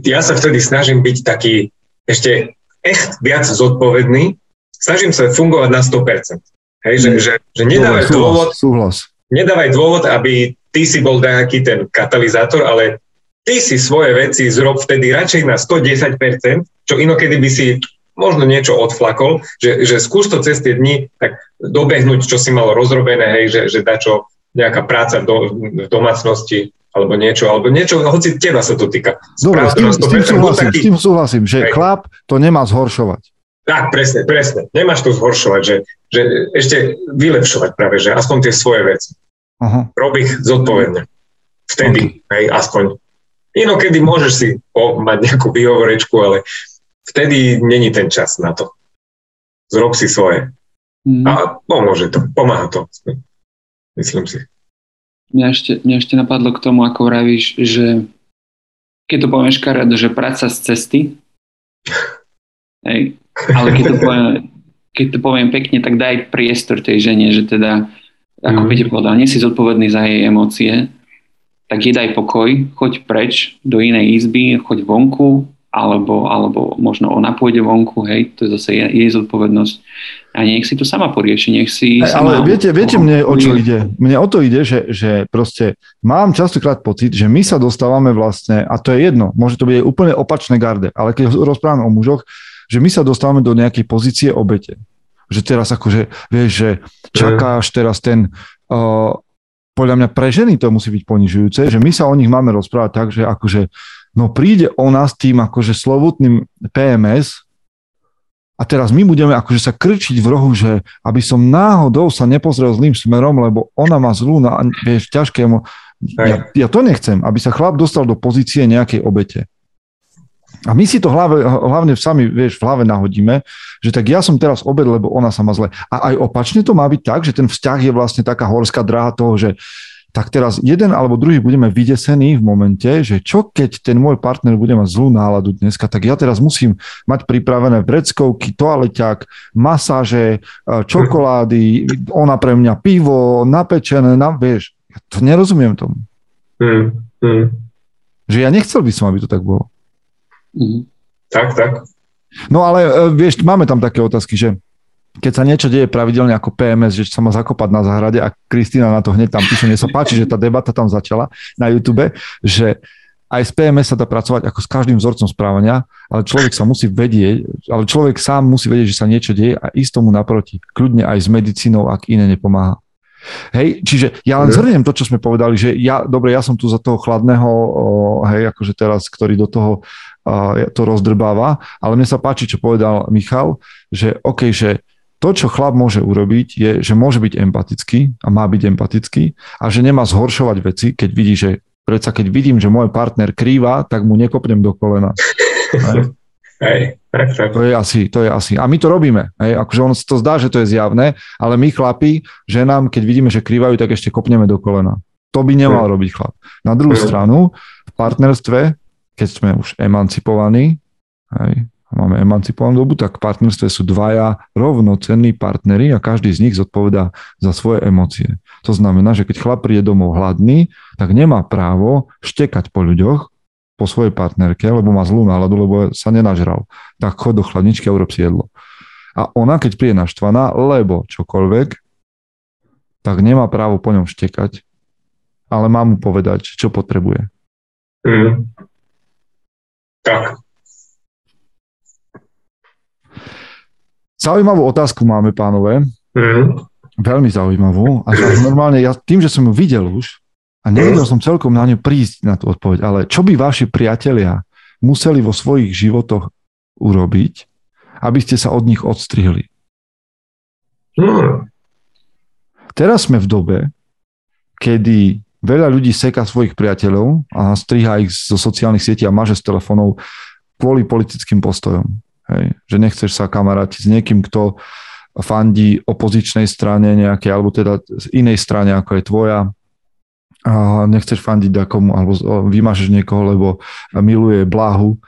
ja sa vtedy snažím byť taký ešte echt viac zodpovedný snažím sa fungovať na 100%. Hej, že, že, že nedávaj, súhlas, dôvod, súhlas. nedávaj dôvod, aby ty si bol nejaký ten katalizátor, ale ty si svoje veci zrob vtedy radšej na 110%, čo inokedy by si možno niečo odflakol, že, že skús to cez tie dni tak dobehnúť, čo si mal rozrobené, hej, že, že dačo, nejaká práca do, v domácnosti, alebo niečo, alebo niečo, hoci teba sa to týka. Dobre, s tým, s tým súhlasím, taký, s tým súhlasím, že hej. chlap to nemá zhoršovať. Tak, presne, presne. Nemáš to zhoršovať, že, že ešte vylepšovať práve, že aspoň tie svoje veci. Uh-huh. Rob ich zodpovedne. Vtedy, okay. hej, aspoň. Inokedy môžeš si o, mať nejakú výhovorečku, ale vtedy není ten čas na to. Zrob si svoje. Mm. A pomôže to, pomáha to. Myslím si. Mňa ešte, mňa ešte napadlo k tomu, ako vravíš, že keď to povieš karedo, že práca z cesty, hej, ale keď to poviem, keď to poviem pekne, tak daj priestor tej žene, že teda, ako mm. Peter povedal, nie si zodpovedný za jej emócie, tak jej daj pokoj, choď preč do inej izby, choď vonku, alebo, alebo možno ona pôjde vonku, hej, to je zase jej, jej zodpovednosť. A nech si to sama porieši, nech si... Hey, sama... Ale viete, viete mne o čo ide? Mne o to ide, že, že proste mám častokrát pocit, že my sa dostávame vlastne, a to je jedno, môže to byť aj úplne opačné garde, ale keď rozprávame o mužoch, že my sa dostávame do nejakej pozície obete. Že teraz akože, vieš, že čakáš teraz ten, uh, podľa mňa pre ženy to musí byť ponižujúce, že my sa o nich máme rozprávať tak, že akože, no príde ona s tým akože slovutným PMS a teraz my budeme akože sa krčiť v rohu, že aby som náhodou sa nepozrel zlým smerom, lebo ona má zlú, na, vieš, ťažkému. Ja, ja to nechcem, aby sa chlap dostal do pozície nejakej obete. A my si to hlave, hlavne sami, vieš, v hlave nahodíme, že tak ja som teraz obed, lebo ona sa má zle. A aj opačne to má byť tak, že ten vzťah je vlastne taká horská dráha toho, že tak teraz jeden alebo druhý budeme vydesení v momente, že čo keď ten môj partner bude mať zlú náladu dneska, tak ja teraz musím mať pripravené vreckovky, toaleťak, masáže, e, čokolády, ona pre mňa pivo, napečené, na, vieš, ja to nerozumiem tomu. Mm, mm. Že ja nechcel by som, aby to tak bolo. Mm. Tak, tak. No ale e, vieš, máme tam také otázky, že keď sa niečo deje pravidelne ako PMS, že sa má zakopať na záhrade a Kristýna na to hneď tam píše, mne sa páči, že tá debata tam začala na YouTube, že aj s PMS sa dá pracovať ako s každým vzorcom správania, ale človek sa musí vedieť, ale človek sám musí vedieť, že sa niečo deje a ísť tomu naproti. Kľudne aj s medicínou, ak iné nepomáha. Hej, čiže ja len zhrniem to, čo sme povedali, že ja, dobre, ja som tu za toho chladného, hej, akože teraz, ktorý do toho to rozdrbáva, ale mne sa páči, čo povedal Michal, že OK, že to, čo chlap môže urobiť, je, že môže byť empatický a má byť empatický a že nemá zhoršovať veci, keď vidí, že predsa keď vidím, že môj partner krýva, tak mu nekopnem do kolena. Hej. To je asi, to je asi. A my to robíme. Hej. Akože on to zdá, že to je zjavné, ale my chlapi, ženám, keď vidíme, že krývajú, tak ešte kopneme do kolena. To by nemal robiť chlap. Na druhú stranu, v partnerstve, keď sme už emancipovaní, hej, máme emancipovanú dobu, tak v partnerstve sú dvaja rovnocenní partnery a každý z nich zodpovedá za svoje emócie. To znamená, že keď chlap príde domov hladný, tak nemá právo štekať po ľuďoch, po svojej partnerke, lebo má zlú náladu, lebo sa nenažral. Tak chod do chladničky a urob si jedlo. A ona, keď príde naštvaná, lebo čokoľvek, tak nemá právo po ňom štekať, ale má mu povedať, čo potrebuje. Mm. Tak. Zaujímavú otázku máme, pánové. Mm. Veľmi zaujímavú. A normálne, ja tým, že som ju videl už, a nevedel som celkom na ňu prísť, na tú odpoveď, ale čo by vaši priatelia museli vo svojich životoch urobiť, aby ste sa od nich odstrihli? Hmm. Teraz sme v dobe, kedy veľa ľudí seka svojich priateľov a striha ich zo sociálnych sietí a maže z telefónov kvôli politickým postojom. Hej. Že nechceš sa kamarátiť s niekým, kto fandí opozičnej strane nejakej, alebo teda z inej strane, ako je tvoja, a nechceš fandiť komu, alebo vymažeš niekoho, lebo miluje blahu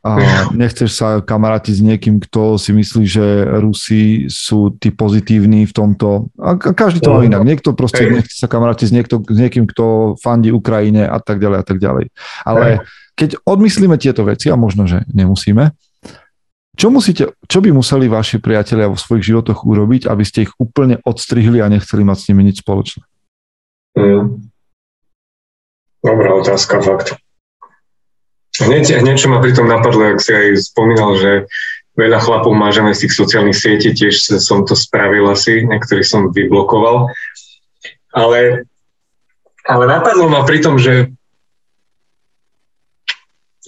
a nechceš sa kamarátiť s niekým, kto si myslí, že Rusi sú tí pozitívni v tomto. A každý to má inak. Niekto proste nechce sa kamarátiť s, niekto, s niekým, kto fandí Ukrajine a tak ďalej a tak ďalej. Ale keď odmyslíme tieto veci, a možno, že nemusíme, čo, musíte, čo by museli vaši priatelia vo svojich životoch urobiť, aby ste ich úplne odstrihli a nechceli mať s nimi nič spoločné? Mm. Dobrá otázka, fakt. Hneď, hneď čo ma pri tom napadlo, ak si aj spomínal, že veľa chlapov mážeme z tých sociálnych sietí, tiež som to spravil asi, niektorých som vyblokoval. Ale, ale napadlo ma pri tom, že,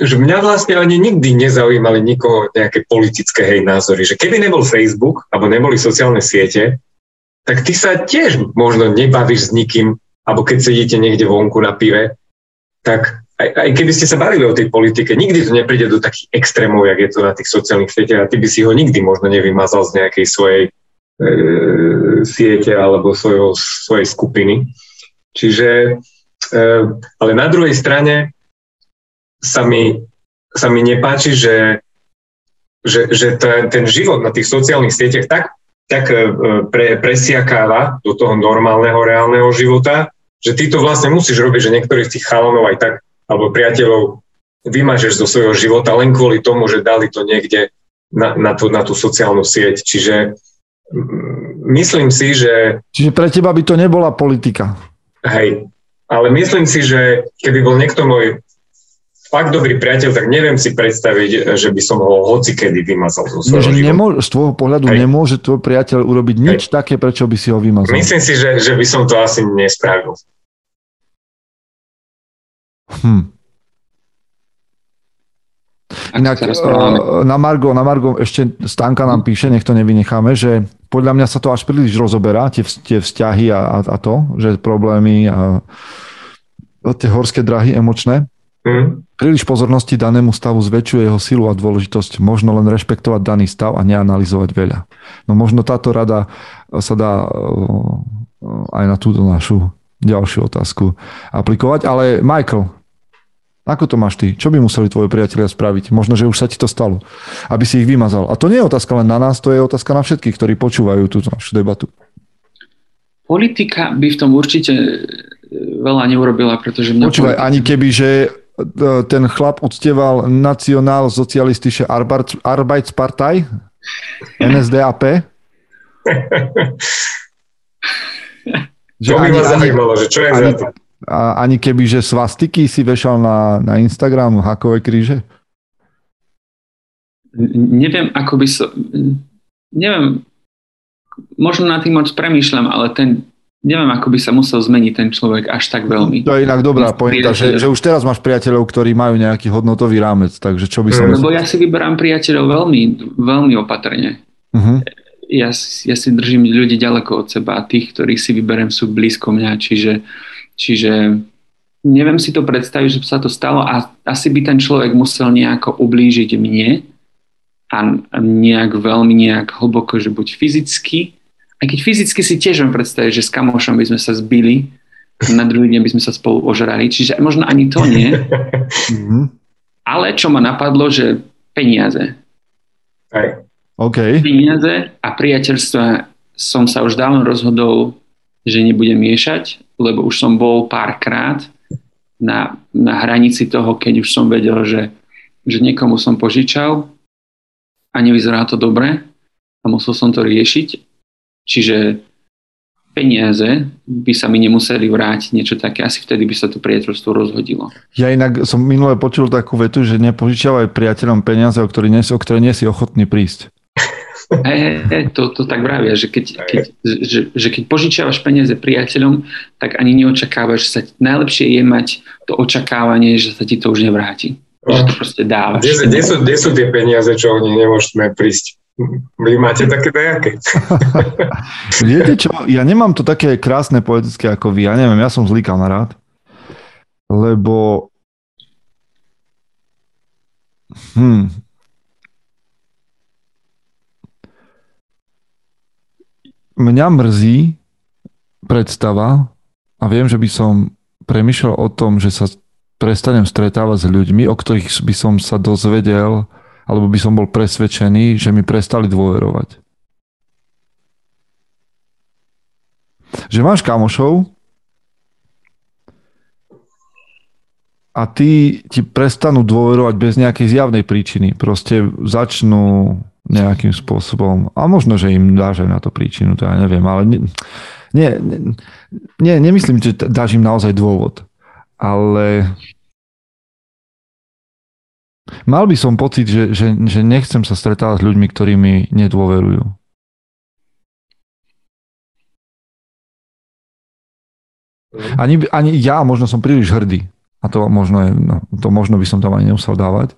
že mňa vlastne ani nikdy nezaujímali nikoho nejaké politické hej názory. Že keby nebol Facebook, alebo neboli sociálne siete, tak ty sa tiež možno nebavíš s nikým, alebo keď sedíte niekde vonku na pive, tak aj, aj keby ste sa bavili o tej politike, nikdy to nepríde do takých extrémov, jak je to na tých sociálnych sieťach a ty by si ho nikdy možno nevymazal z nejakej svojej e, siete alebo svojho, svojej skupiny. Čiže, e, ale na druhej strane sa mi, sa mi nepáči, že, že, že ten, ten život na tých sociálnych sieťach tak, tak e, pre, presiakáva do toho normálneho, reálneho života, že ty to vlastne musíš robiť, že niektorých z tých chalanov aj tak, alebo priateľov vymažeš zo svojho života len kvôli tomu, že dali to niekde na, na, tú, na tú sociálnu sieť. Čiže mm, myslím si, že... Čiže pre teba by to nebola politika. Hej, ale myslím si, že keby bol niekto môj fakt dobrý priateľ, tak neviem si predstaviť, že by som ho hoci kedy vymazal zo svojho nemô- Z tvojho pohľadu Hej. nemôže tvoj priateľ urobiť nič Hej. také, prečo by si ho vymazal. Myslím si, že, že by som to asi nespravil. Hm. Inak eh, na Margo, na Margo ešte Stanka nám píše, nech to nevynecháme, že podľa mňa sa to až príliš rozoberá, tie, tie vzťahy a, a, a to, že problémy a tie horské drahy emočné. Mm. Príliš pozornosti danému stavu zväčšuje jeho silu a dôležitosť. Možno len rešpektovať daný stav a neanalizovať veľa. No možno táto rada sa dá aj na túto našu ďalšiu otázku aplikovať. Ale Michael, ako to máš ty? Čo by museli tvoji priatelia spraviť? Možno, že už sa ti to stalo, aby si ich vymazal. A to nie je otázka len na nás, to je otázka na všetkých, ktorí počúvajú túto našu debatu. Politika by v tom určite veľa neurobila, pretože mňa... Počúvaj, politika... ani keby, že E, ten chlap uctieval nacionál socialistische Arbeitspartei, NSDAP. že to by ma zaujímalo, že čo je ani, za to? A ani keby, že svastiky si vešal na, na Instagram hakové kríže? Neviem, ako by som... Neviem, možno na tým moc premýšľam, ale ten neviem, ako by sa musel zmeniť ten človek až tak veľmi. To je inak dobrá pointa, že, že už teraz máš priateľov, ktorí majú nejaký hodnotový rámec, takže čo by som... Lebo ja si vyberám priateľov veľmi, veľmi opatrne. Uh-huh. ja, ja si držím ľudí ďaleko od seba a tých, ktorých si vyberem, sú blízko mňa, čiže, čiže neviem si to predstaviť, že sa to stalo a asi by ten človek musel nejako ublížiť mne a nejak veľmi nejak hlboko, že buď fyzicky, aj keď fyzicky si tiež viem predstaviť, že s kamošom by sme sa zbili, na druhý deň by sme sa spolu ožrali, čiže možno ani to nie. Mhm. Ale čo ma napadlo, že peniaze. Aj. Okay. Peniaze a priateľstva som sa už dávno rozhodol, že nebudem miešať, lebo už som bol párkrát na, na hranici toho, keď už som vedel, že, že niekomu som požičal a nevyzerá to dobre a musel som to riešiť. Čiže peniaze by sa mi nemuseli vrátiť, niečo také, asi vtedy by sa to priateľstvo rozhodilo. Ja inak som minule počul takú vetu, že nepožičiavaj priateľom peniaze, o ktoré nie, ktoré nie si ochotný prísť. Hey, hey, to, to tak vravia, že keď, keď, že, že keď požičiavaš peniaze priateľom, tak ani neočakávaš, že sa najlepšie je mať to očakávanie, že sa ti to už nevráti. No. Že to proste dávaš. Kde, kde, sú, kde sú tie peniaze, čo oni nemôžeme prísť? Vy máte také dajaké. Viete čo, ja nemám to také krásne poetické ako vy, ja neviem, ja som zlý kamarát, lebo hm, mňa mrzí predstava a viem, že by som premyšľal o tom, že sa prestanem stretávať s ľuďmi, o ktorých by som sa dozvedel, alebo by som bol presvedčený, že mi prestali dôverovať. Že máš kamošov a tí ti prestanú dôverovať bez nejakej zjavnej príčiny. Proste začnú nejakým spôsobom. A možno, že im dáš aj na to príčinu, to ja neviem, ale nie, nie, nie nemyslím, že dáš im naozaj dôvod. Ale mal by som pocit, že, že, že nechcem sa stretávať s ľuďmi, ktorí mi nedôverujú. Ani, ani ja možno som príliš hrdý. A to možno, je, no, to možno by som tam ani nemusel dávať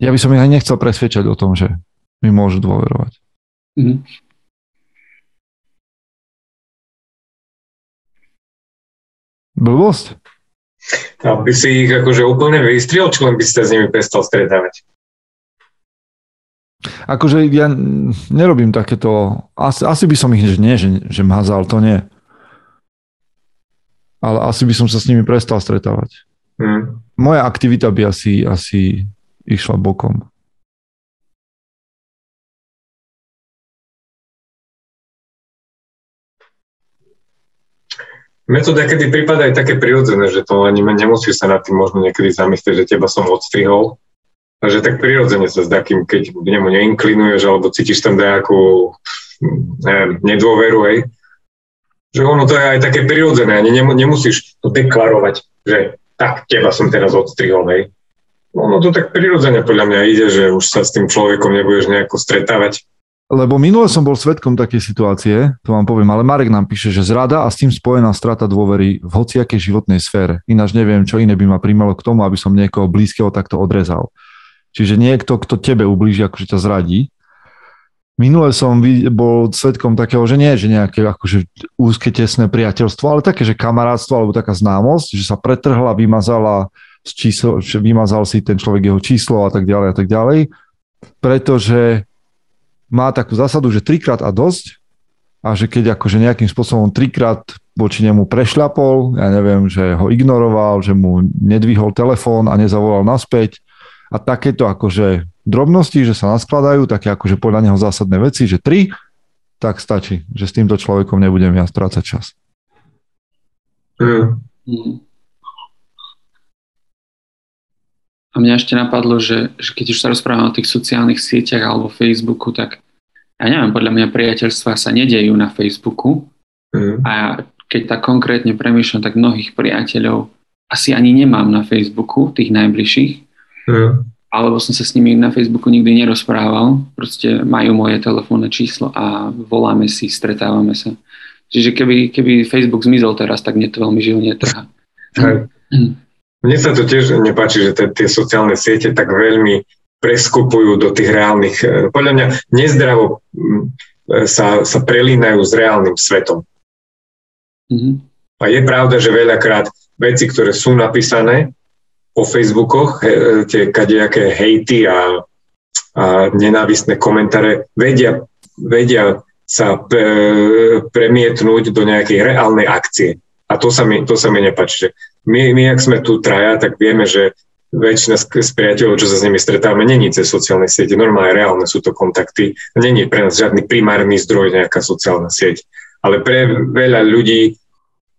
ja by som ich aj nechcel presvedčať o tom, že mi môžu dôverovať. Mm-hmm. Blbosť? A by si ich akože úplne vystriel, či len by sa s nimi prestal stretávať? Akože ja nerobím takéto, asi, asi by som ich nie, že, že mazal, to nie. Ale asi by som sa s nimi prestal stretávať. Hmm. Moja aktivita by asi, asi išla bokom. Mne to niekedy prípada aj také prirodzené, že to ani nemusíš sa nad tým možno niekedy zamyslieť, že teba som odstrihol. A že tak prirodzene sa zdá, kým, keď k nemu neinklinuješ alebo cítiš tam nejakú neviem, nedôveru, hej. Že ono to je aj také prirodzené, ani nemusíš to deklarovať, že tak, teba som teraz odstrihol, hej. Ono to tak prirodzene podľa mňa ide, že už sa s tým človekom nebudeš nejako stretávať. Lebo minule som bol svetkom takej situácie, to vám poviem, ale Marek nám píše, že zrada a s tým spojená strata dôvery v hociakej životnej sfére. Ináč neviem, čo iné by ma primalo k tomu, aby som niekoho blízkeho takto odrezal. Čiže niekto, kto tebe ublíži, akože ťa zradí. Minule som bol svetkom takého, že nie, že nejaké akože úzke, tesné priateľstvo, ale také, že kamarátstvo alebo taká známosť, že sa pretrhla, vymazala z číslo, vymazal si ten človek jeho číslo a tak ďalej a tak ďalej, pretože má takú zásadu, že trikrát a dosť a že keď akože nejakým spôsobom trikrát voči nemu prešľapol, ja neviem, že ho ignoroval, že mu nedvihol telefón a nezavolal naspäť a takéto akože drobnosti, že sa naskladajú, také akože podľa neho zásadné veci, že tri, tak stačí, že s týmto človekom nebudem ja strácať čas. Mm. A mňa ešte napadlo, že, že keď už sa rozprávame o tých sociálnych sieťach alebo Facebooku, tak ja neviem, podľa mňa priateľstva sa nedejú na Facebooku. Mm. A keď tak konkrétne premýšľam, tak mnohých priateľov asi ani nemám na Facebooku, tých najbližších. Mm. Alebo som sa s nimi na Facebooku nikdy nerozprával. Proste majú moje telefónne číslo a voláme si, stretávame sa. Čiže keby, keby Facebook zmizol teraz, tak mne to veľmi živne trhá. Mm. Mne sa to tiež nepáči, že tie sociálne siete tak veľmi preskupujú do tých reálnych, e, podľa mňa nezdravo sa, sa prelínajú s reálnym svetom. Mm-hmm. A je pravda, že veľakrát veci, ktoré sú napísané po Facebookoch, he, tie kadejaké hejty a, a nenávistné komentáre, vedia, vedia sa pre, premietnúť do nejakej reálnej akcie. A to sa mi, to sa mi nepáči. My, my, ak sme tu traja, tak vieme, že väčšina z, priateľov, čo sa s nimi stretávame, není cez sociálne siete. Normálne, reálne sú to kontakty. Není pre nás žiadny primárny zdroj nejaká sociálna sieť. Ale pre veľa ľudí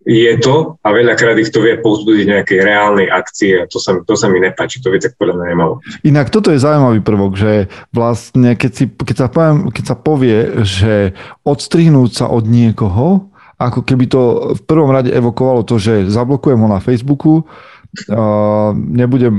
je to a veľakrát ich to vie povzbudiť nejakej reálnej akcie a to sa, to sa mi nepáči, to viete podľa mňa nemalo. Inak toto je zaujímavý prvok, že vlastne keď, si, keď, sa, poviem, keď sa povie, že odstrihnúť sa od niekoho, ako keby to v prvom rade evokovalo to, že zablokujem ho na Facebooku, Uh, nebudem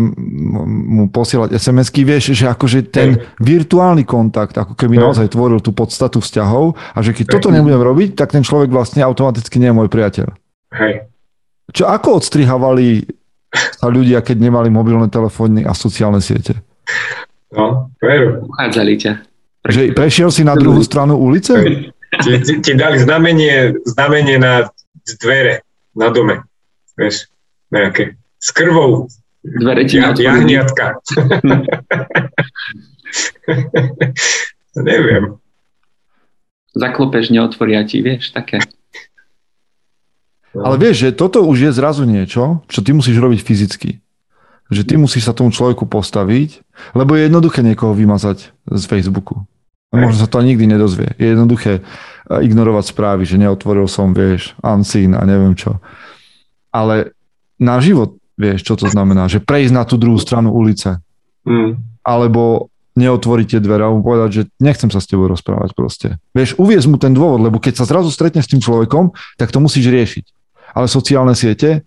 mu posielať SMS-ky, vieš, že akože ten virtuálny kontakt ako keby naozaj tvoril tú podstatu vzťahov a že keď toto nebudem robiť, tak ten človek vlastne automaticky nie je môj priateľ. Hej. Čo ako odstrihávali sa ľudia, keď nemali mobilné telefóny a sociálne siete? No, veru. Uchádzali ťa. Že prešiel si na druhú stranu ulice? Ti, ti, ti dali znamenie, znamenie na dvere na dome. Vieš, nejaké s krvou. Dvere ti ja, Jahniatka. Neviem. Zaklopeš, neotvoria ti, vieš, také. Ale vieš, že toto už je zrazu niečo, čo ty musíš robiť fyzicky. Že ty musíš sa tomu človeku postaviť, lebo je jednoduché niekoho vymazať z Facebooku. Možno sa to nikdy nedozvie. Je jednoduché eh, ignorovať správy, že neotvoril som, vieš, unseen a neviem čo. Ale na život Vieš, čo to znamená? Že prejsť na tú druhú stranu ulice. Mm. Alebo neotvoriť tie dvere a mu povedať, že nechcem sa s tebou rozprávať proste. Vieš, uviez mu ten dôvod, lebo keď sa zrazu stretne s tým človekom, tak to musíš riešiť. Ale sociálne siete,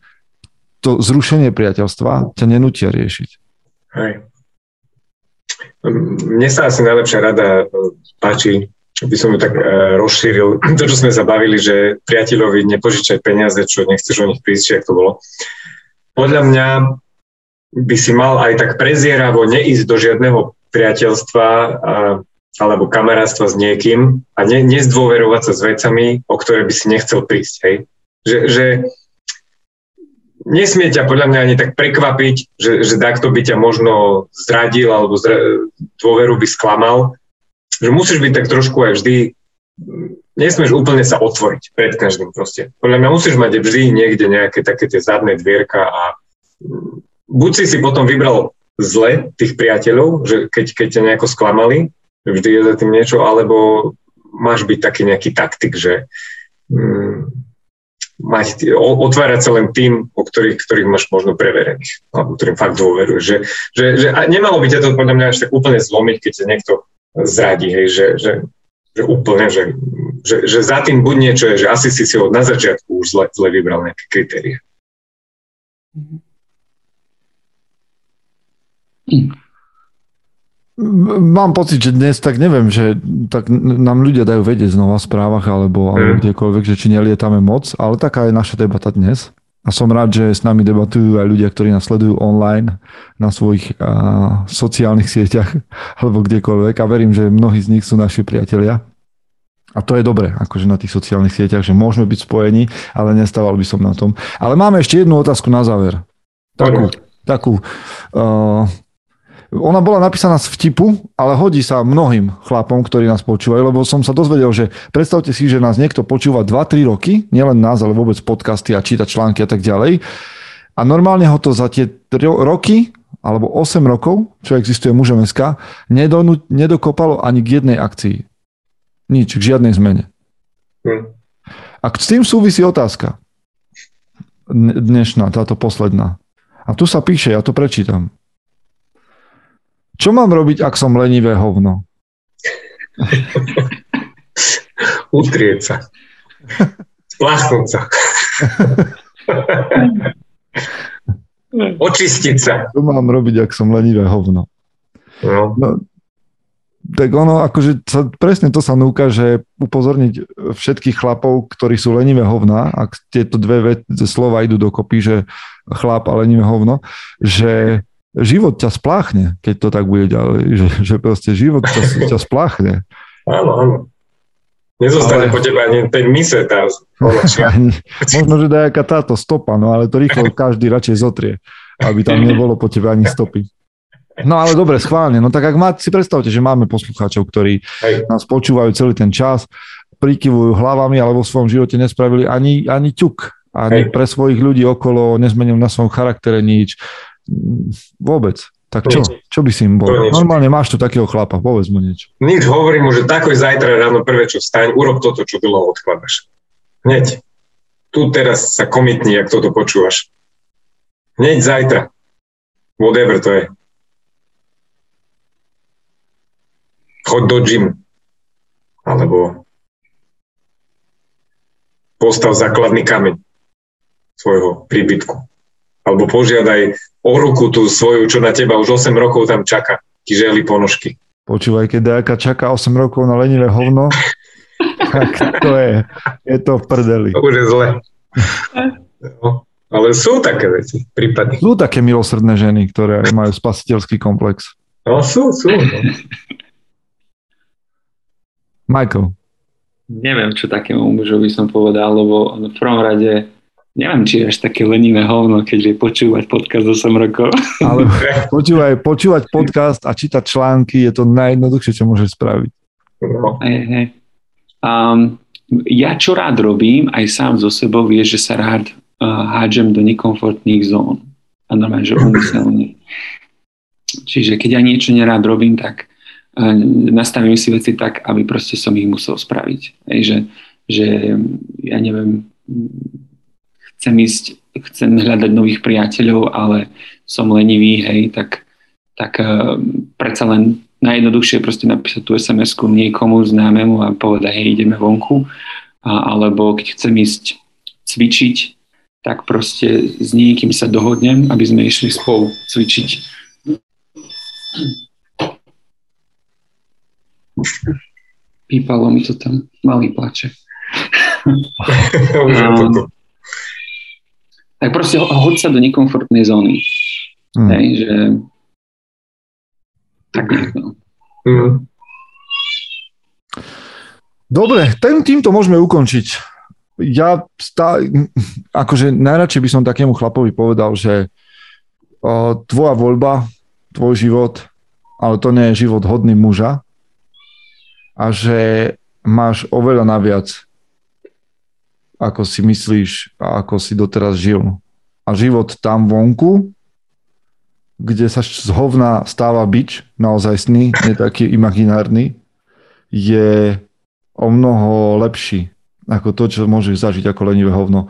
to zrušenie priateľstva ťa nenútia riešiť. Hej. Mne sa asi najlepšia rada e, páči, by som ju tak e, rozšíril, to, čo sme zabavili, že priateľovi nepožičaj peniaze, čo nechceš o nich prísť, či ak to bolo podľa mňa by si mal aj tak prezieravo neísť do žiadneho priateľstva a, alebo kamarátstva s niekým a ne, nezdôverovať sa s vecami, o ktoré by si nechcel prísť. Hej? Že, že nesmie ťa podľa mňa ani tak prekvapiť, že, že takto by ťa možno zradil alebo zra, dôveru by sklamal. Že musíš byť tak trošku aj vždy nesmieš úplne sa otvoriť pred každým proste. Podľa mňa musíš mať vždy niekde nejaké také tie zadné dvierka a mm, buď si si potom vybral zle tých priateľov, že keď, keď ťa nejako sklamali, vždy je za tým niečo, alebo máš byť taký nejaký taktik, že mm, mať, otvárať sa len tým, o ktorých, ktorých máš možno preverených, alebo ktorým fakt dôveruješ. Že, že, že a nemalo by ťa to podľa mňa až tak úplne zlomiť, keď ťa niekto zradí, hej, že, že že úplne, že, že, že za tým buď niečo je, že asi si si od na začiatku už zle, zle vybral nejaké kritéria. Mám pocit, že dnes tak neviem, že tak nám ľudia dajú vedieť znova v správach alebo, alebo mm. kdekoľvek, že či nelietame moc, ale taká je naša debata dnes. A som rád, že s nami debatujú aj ľudia, ktorí nás sledujú online na svojich a, sociálnych sieťach alebo kdekoľvek a verím, že mnohí z nich sú naši priatelia. A to je dobré, akože na tých sociálnych sieťach, že môžeme byť spojení, ale nestával by som na tom. Ale máme ešte jednu otázku na záver. Takú, takú uh, ona bola napísaná z vtipu, ale hodí sa mnohým chlapom, ktorí nás počúvajú, lebo som sa dozvedel, že predstavte si, že nás niekto počúva 2-3 roky, nielen nás, ale vôbec podcasty a číta články a tak ďalej. A normálne ho to za tie 3 roky alebo 8 rokov, čo existuje mužom SK, nedokopalo ani k jednej akcii. Nič, k žiadnej zmene. Hm. A s tým súvisí otázka. Dnešná, táto posledná. A tu sa píše, ja to prečítam. Čo mám robiť, ak som lenivé hovno? Utrieť sa. Spláchnuť sa. Očistiť sa. Čo mám robiť, ak som lenivé hovno? No. no tak ono, akože sa, presne to sa núka, že upozorniť všetkých chlapov, ktorí sú lenivé hovna, ak tieto dve slova idú dokopy, že chlap a lenivé hovno, že život ťa spláchne, keď to tak bude ďalej, že, že proste život ťa, ťa spláchne. Áno, áno. Nezostane ale... po teba ani ten mise tá Možno, že dajaká táto stopa, no ale to rýchlo každý radšej zotrie, aby tam nebolo po tebe ani stopy. No ale dobre, schválne. No tak ak má, si predstavte, že máme poslucháčov, ktorí Hej. nás počúvajú celý ten čas, prikyvujú hlavami, ale vo svojom živote nespravili ani, ani ťuk. Ani Hej. pre svojich ľudí okolo nezmenil na svojom charaktere nič. Vôbec. Tak čo? Čo by si im bol? Normálne máš tu takého chlapa, povedz mu niečo. Nič, hovorím mu, že takoj zajtra ráno prvé, čo staň, urob toto, čo dlho odkladaš. Hneď. Tu teraz sa komitni, ak toto počúvaš. Hneď zajtra. Whatever to je. Choď do gym. Alebo postav základný kameň svojho príbytku. Alebo požiadaj o ruku tú svoju, čo na teba už 8 rokov tam čaká. Ti želi ponožky. Počúvaj, keď Dajaka čaká 8 rokov na lenivé hovno, tak to je, je to v prdeli. To už je zle. No, ale sú také veci, prípady. Sú také milosrdné ženy, ktoré majú spasiteľský komplex. No sú, sú. No. Michael. Neviem, čo takému mužovi som povedal, lebo v prvom rade Neviem, či je až také lenivé hovno, keď vie počúvať podcast 8 rokov. Ale počúvaj, počúvať podcast a čítať články je to najjednoduchšie, čo môžeš spraviť. No. Hey, hey. Um, ja čo rád robím, aj sám so sebou, je, že sa rád uh, hádžem do nekomfortných zón. A normálne, že umyselne. Čiže keď ja niečo nerád robím, tak uh, nastavím si veci tak, aby proste som ich musel spraviť. Hej, že, že ja neviem, chcem ísť, chcem hľadať nových priateľov, ale som lenivý, hej, tak, tak uh, predsa len najjednoduchšie je proste napísať tú SMS-ku niekomu známemu a povedať, hej, ideme vonku. A, alebo keď chcem ísť cvičiť, tak proste s niekým sa dohodnem, aby sme išli spolu cvičiť. Pípalo mi to tam, malý plače. um, tak proste hoď sa do nekomfortnej zóny. Mm. Hej, že tak nejako. Mm. Dobre, ten, týmto môžeme ukončiť. Ja stá, akože najradšej by som takému chlapovi povedal, že o, tvoja voľba, tvoj život, ale to nie je život hodný muža a že máš oveľa naviac ako si myslíš a ako si doteraz žil. A život tam vonku, kde sa z hovna stáva bič, naozaj sný, nie taký imaginárny, je o mnoho lepší ako to, čo môžeš zažiť ako lenivé hovno.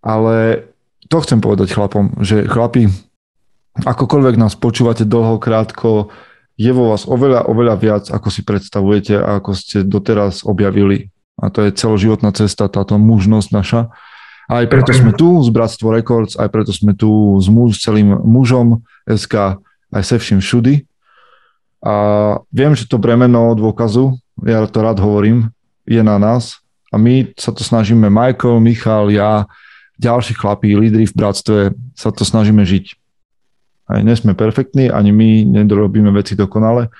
Ale to chcem povedať chlapom, že chlapi, akokoľvek nás počúvate dlho, krátko, je vo vás oveľa, oveľa viac, ako si predstavujete a ako ste doteraz objavili a to je celoživotná cesta, táto mužnosť naša. Aj preto sme tu z Bratstvo Records, aj preto sme tu s, muž, celým mužom SK, aj se vším všudy. A viem, že to bremeno dôkazu, ja to rád hovorím, je na nás. A my sa to snažíme, Michael, Michal, ja, ďalší chlapí, lídry v bratstve, sa to snažíme žiť. Aj nie sme perfektní, ani my nedorobíme veci dokonale,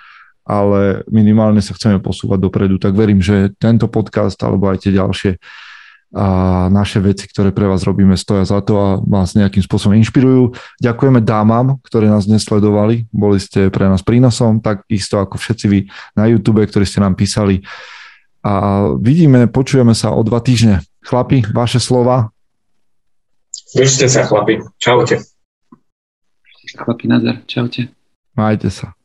ale minimálne sa chceme posúvať dopredu, tak verím, že tento podcast alebo aj tie ďalšie a naše veci, ktoré pre vás robíme, stoja za to a vás nejakým spôsobom inšpirujú. Ďakujeme dámam, ktoré nás nesledovali, boli ste pre nás prínosom, tak isto ako všetci vy na YouTube, ktorí ste nám písali. A vidíme, počujeme sa o dva týždne. Chlapi, vaše slova? Držte sa, chlapi. Čaute. Chlapi, nazar. Čaute. Majte sa.